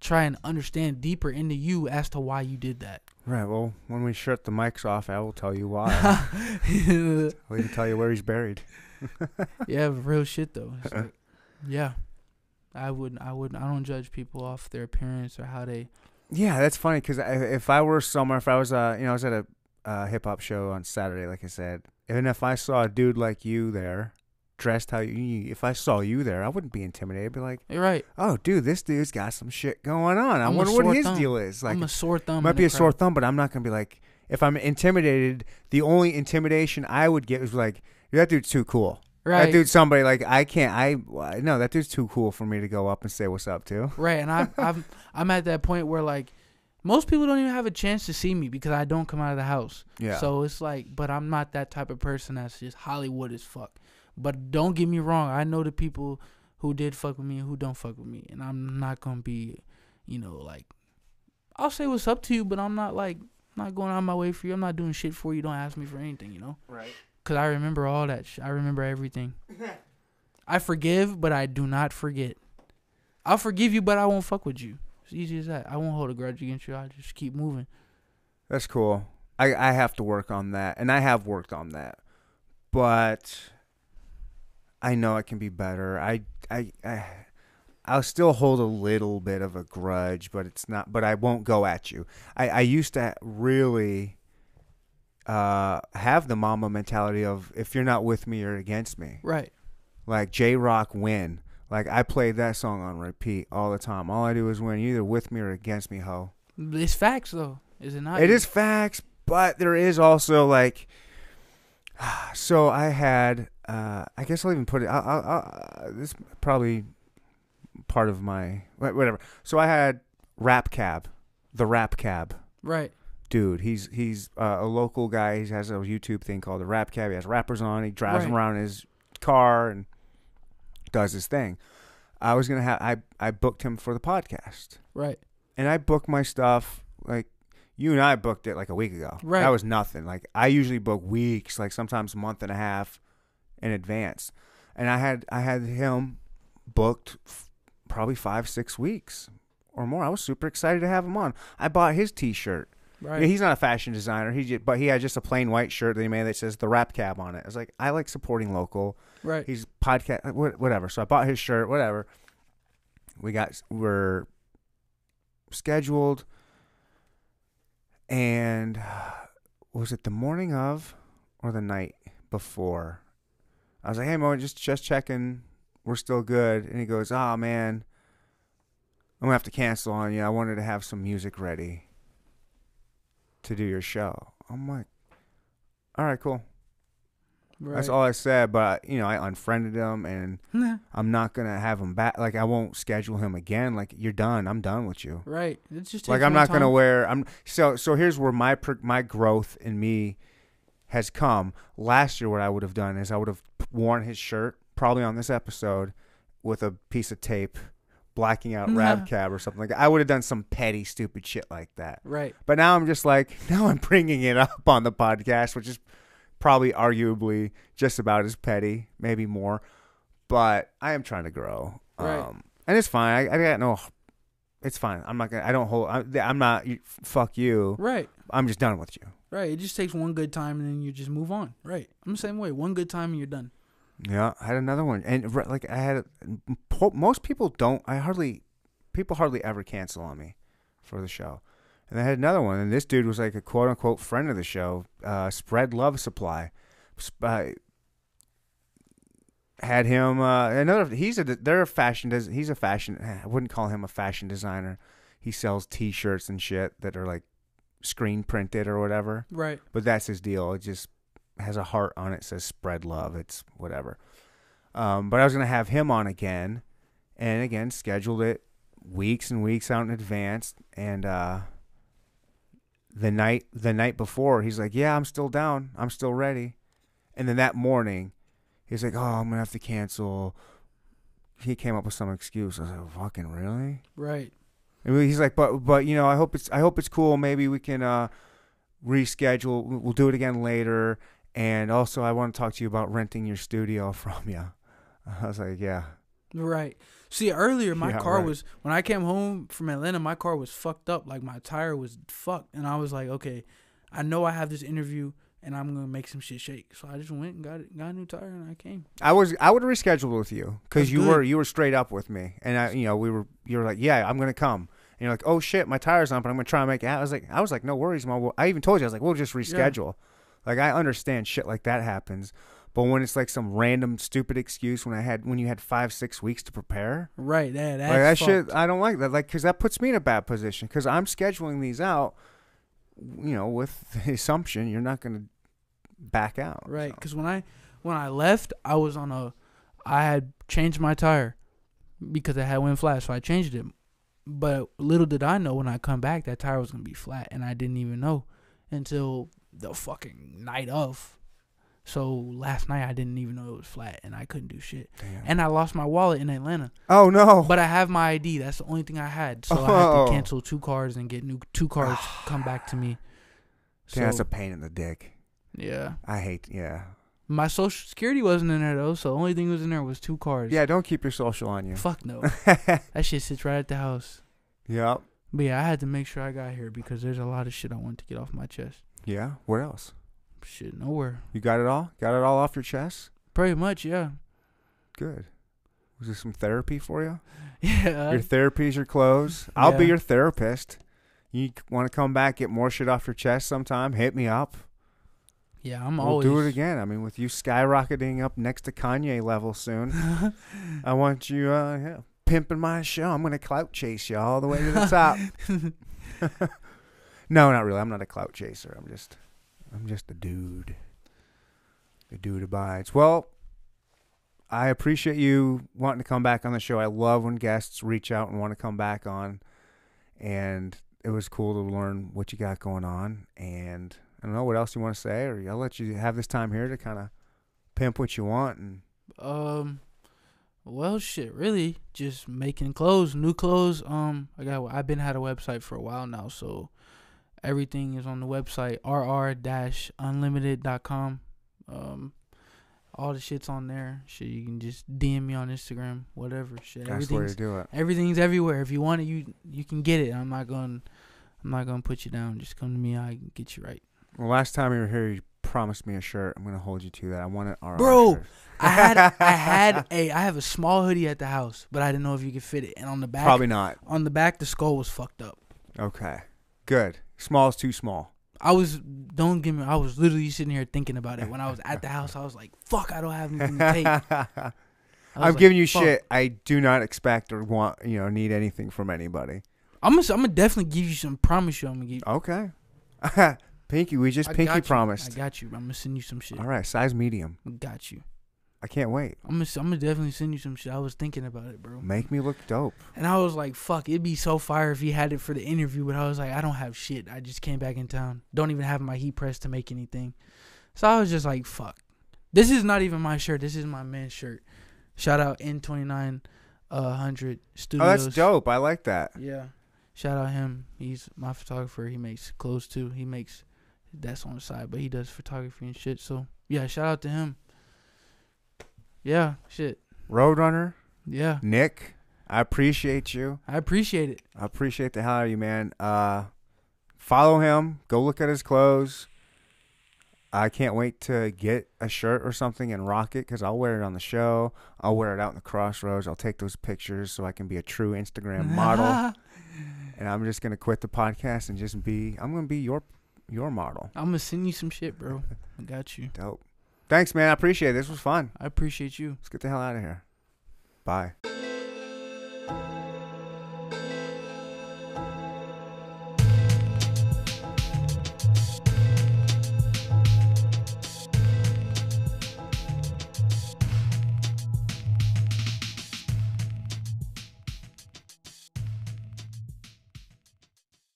try and understand deeper into you as to why you did that. Right. Well, when we shut the mics off, I will tell you why. I'll even tell you where he's buried. yeah, real shit though. Like, yeah, I wouldn't. I wouldn't. I don't judge people off their appearance or how they. Yeah, that's funny because if I were somewhere, if I was, uh, you know, I was at a uh, hip hop show on Saturday, like I said, and if I saw a dude like you there, dressed how you, if I saw you there, I wouldn't be intimidated. I'd be like, You're right. oh, dude, this dude's got some shit going on. I I'm a wonder what his thumb. deal is. Like, I'm a sore thumb. might be a sore thumb, but I'm not gonna be like, if I'm intimidated, the only intimidation I would get is like, that dude's too cool. Right. That dude's somebody like I can't. I no, that dude's too cool for me to go up and say what's up to. Right, and I, I'm I'm at that point where like most people don't even have a chance to see me because I don't come out of the house. Yeah. So it's like, but I'm not that type of person that's just Hollywood as fuck. But don't get me wrong, I know the people who did fuck with me and who don't fuck with me, and I'm not gonna be, you know, like I'll say what's up to you, but I'm not like not going out of my way for you. I'm not doing shit for you. Don't ask me for anything, you know. right. Cause I remember all that. Sh- I remember everything. I forgive, but I do not forget. I'll forgive you, but I won't fuck with you. It's easy as that. I won't hold a grudge against you. I just keep moving. That's cool. I I have to work on that, and I have worked on that, but I know it can be better. I I I I'll still hold a little bit of a grudge, but it's not. But I won't go at you. I I used to really uh have the mama mentality of if you're not with me, you're against me. Right. Like J Rock win. Like I played that song on repeat all the time. All I do is win. You're either with me or against me, ho. It's facts though, is it not? It is facts, but there is also like. So I had, uh, I guess I'll even put it. I'll, I'll, I'll, this probably part of my whatever. So I had Rap Cab, the Rap Cab Right. dude. He's he's uh, a local guy. He has a YouTube thing called the Rap Cab. He has rappers on. He drives them Right. around in his car and does his thing. I was gonna have I I booked him for the podcast Right. and I booked my stuff like you and I booked it like a week ago. Right. That was nothing. Like I usually book weeks, like sometimes a month and a half in advance. And I had I had him booked f- probably 5 6 weeks or more. I was super excited to have him on. I bought his t-shirt. Right. Yeah, he's not a fashion designer. He just, but he had just a plain white shirt that he made that says the Rap Cab on it. I was like, I like supporting local. right. He's podcast, uh, whatever. So I bought his shirt, whatever. We got we're scheduled, and uh, was it the morning of or the night before? I was like, hey Mo, just just checking, we're still good. And he goes, oh man, I'm gonna have to cancel on you. I wanted to have some music ready to do your show. I'm like, all right, cool. right. That's all I said, but you know, I unfriended him and Nah. I'm not gonna have him back. Like I won't schedule him again. Like you're done. I'm done with you. Right. It just Like I'm not gonna wear. I'm so so. Here's where my my growth in me has come. Last year, what I would have done is I would have worn his shirt probably on this episode with a piece of tape, blacking out Rap Cab or something like that. I would have done some petty, stupid shit like that. Right. But now I'm just like, now I'm bringing it up on the podcast, which is probably arguably just about as petty, maybe more. But I am trying to grow, Right. um, and it's fine. I, I got no. It's fine. I'm not gonna. I don't hold. I'm, I'm not. you- Fuck you. Right. I'm just done with you. Right. It just takes one good time and then you just move on. Right. I'm the same way. One good time and you're done. Yeah, I had another one, and like I had, po- most people don't. I hardly people hardly ever cancel on me for the show. And I had another one, and this dude was like a quote unquote friend of the show, uh, Spread Love Supply. Uh, had him uh, another. He's a they're a fashion. Des- he's a fashion. I wouldn't call him a fashion designer. He sells T-shirts and shit that are like screen printed or whatever. Right. But that's his deal. It just has a heart on it. Says spread love. It's whatever. Um, but I was gonna have him on again, and again scheduled it weeks and weeks out in advance. And uh, the night the night before, he's like, "Yeah, I'm still down. I'm still ready." And then that morning, he's like, "Oh, I'm gonna have to cancel." He came up with some excuse. I was like, "Fucking really?" Right. And he's like, "But but you know, I hope it's I hope it's cool. Maybe we can uh, reschedule. We'll do it again later." And also, I want to talk to you about renting your studio from you. I was like, "Yeah." Right. See, earlier my Yeah, car right. was when I came home from Atlanta, my car was fucked up. Like my tire was fucked, and I was like, okay, I know I have this interview, and I'm gonna make some shit shake. So I just went and got got a new tire, and I came. I was I would have rescheduled with you because you good. were you were straight up with me, and I you know we were you were like, "Yeah, I'm gonna come." And you're like, "Oh shit, my tire's on, but I'm gonna try and make it." I was like, I was like, "No worries, ma." I even told you I was like, "We'll just reschedule." Like I understand shit like that happens, but when it's like some random stupid excuse when I had when you had five six weeks to prepare, Right. That that's like that fucked. shit, I don't like that. Like, because that puts me in a bad position. Because I'm scheduling these out, you know, with the assumption you're not going to back out. Right, so. because when I when I left, I was on a, I had changed my tire because it had went flat, so I changed it. But little did I know when I come back that tire was gonna be flat, and I didn't even know until the fucking night of. So last night I didn't even know it was flat, and I couldn't do shit. Damn. And I lost my wallet in Atlanta, oh no! but I have my ID. That's the only thing I had, so I had Oh. to cancel two cards and get new two cards come back to me. Damn, that's a pain in the dick. yeah. I hate. Yeah. My social security wasn't in there though, so the only thing that was in there was two cards. Yeah. Don't keep your social on you. Fuck no. that shit sits right at the house. yep. But yeah, I had to make sure I got here because there's a lot of shit I want to get off my chest. Yeah. Where else? Shit, nowhere. You got it all? Got it all off your chest? Pretty much, yeah. Good. Was there some therapy for you? Yeah. your therapy's your clothes. I'll be your therapist. You want to come back, get more shit off your chest sometime? Hit me up. yeah, I'm always we'll always do it again. I mean, with you skyrocketing up next to Kanye level soon, I want you uh, yeah, pimping my show. I'm gonna clout chase you all the way to the top. no, not really. I'm not a clout chaser. I'm just, I'm just a dude. The dude abides. Well, I appreciate you wanting to come back on the show. I love when guests reach out and want to come back on, and it was cool to learn what you got going on. And I don't know what else you want to say, or I'll let you have this time here to kind of pimp what you want. And Um, well, shit, really, just making clothes, new clothes. Um, I got, I've been had a website for a while now, so everything is on the website rr-unlimited.com. Um, all the shit's on there. Shit, you can just DM me on Instagram, whatever. Shit, that's way everything's do it. everything's everywhere. If you want it, you you can get it. I'm not going, I'm not gonna put you down. Just come to me. I can get you right. Well, last time you were here, you promised me a shirt. I'm gonna hold you to that. I want it. RR Bro, shirt. I had I had a I have a small hoodie at the house, but I didn't know if you could fit it. And on the back, Probably not. on the back, the skull was fucked up. Okay. Good. Small is too small. I was don't get me. I was literally sitting here thinking about it when I was at the house. I was like, "Fuck, I don't have anything to take." I'm like, giving you "Fuck." shit. I do not expect or want, you know, need anything from anybody. I'm gonna I'm gonna definitely give you some. Promise you, I'm gonna give. You. Okay. Pinky, we just I pinky promised. I got you. I'm gonna send you some shit. All right, size medium. Got you. I can't wait. I'm gonna I'm gonna definitely send you some shit. I was thinking about it, bro. Make me look dope. And I was like, fuck, it'd be so fire if he had it for the interview. But I was like, I don't have shit. I just came back in town. Don't even have my heat press to make anything. So I was just like, fuck. This is not even my shirt. This is my man's shirt. Shout out N2900 uh, 100 Oh, that's dope. I like that. Yeah. Shout out him. He's my photographer. He makes clothes too. He makes that's on the side, but he does photography and shit. So yeah, shout out to him. Yeah, shit. Roadrunner, Yeah. Nick, I appreciate you. I appreciate it. I appreciate the hell out of you, man. Uh, follow him. Go look at his clothes. I can't wait to get a shirt or something and rock it because I'll wear it on the show. I'll wear it out in the crossroads. I'll take those pictures so I can be a true Instagram model. and I'm just gonna quit the podcast and just be. I'm gonna be your your model. I'm gonna send you some shit, bro. I got you. Dope. Thanks, man. I appreciate it. This was fun. I appreciate you. Let's get the hell out of here. Bye.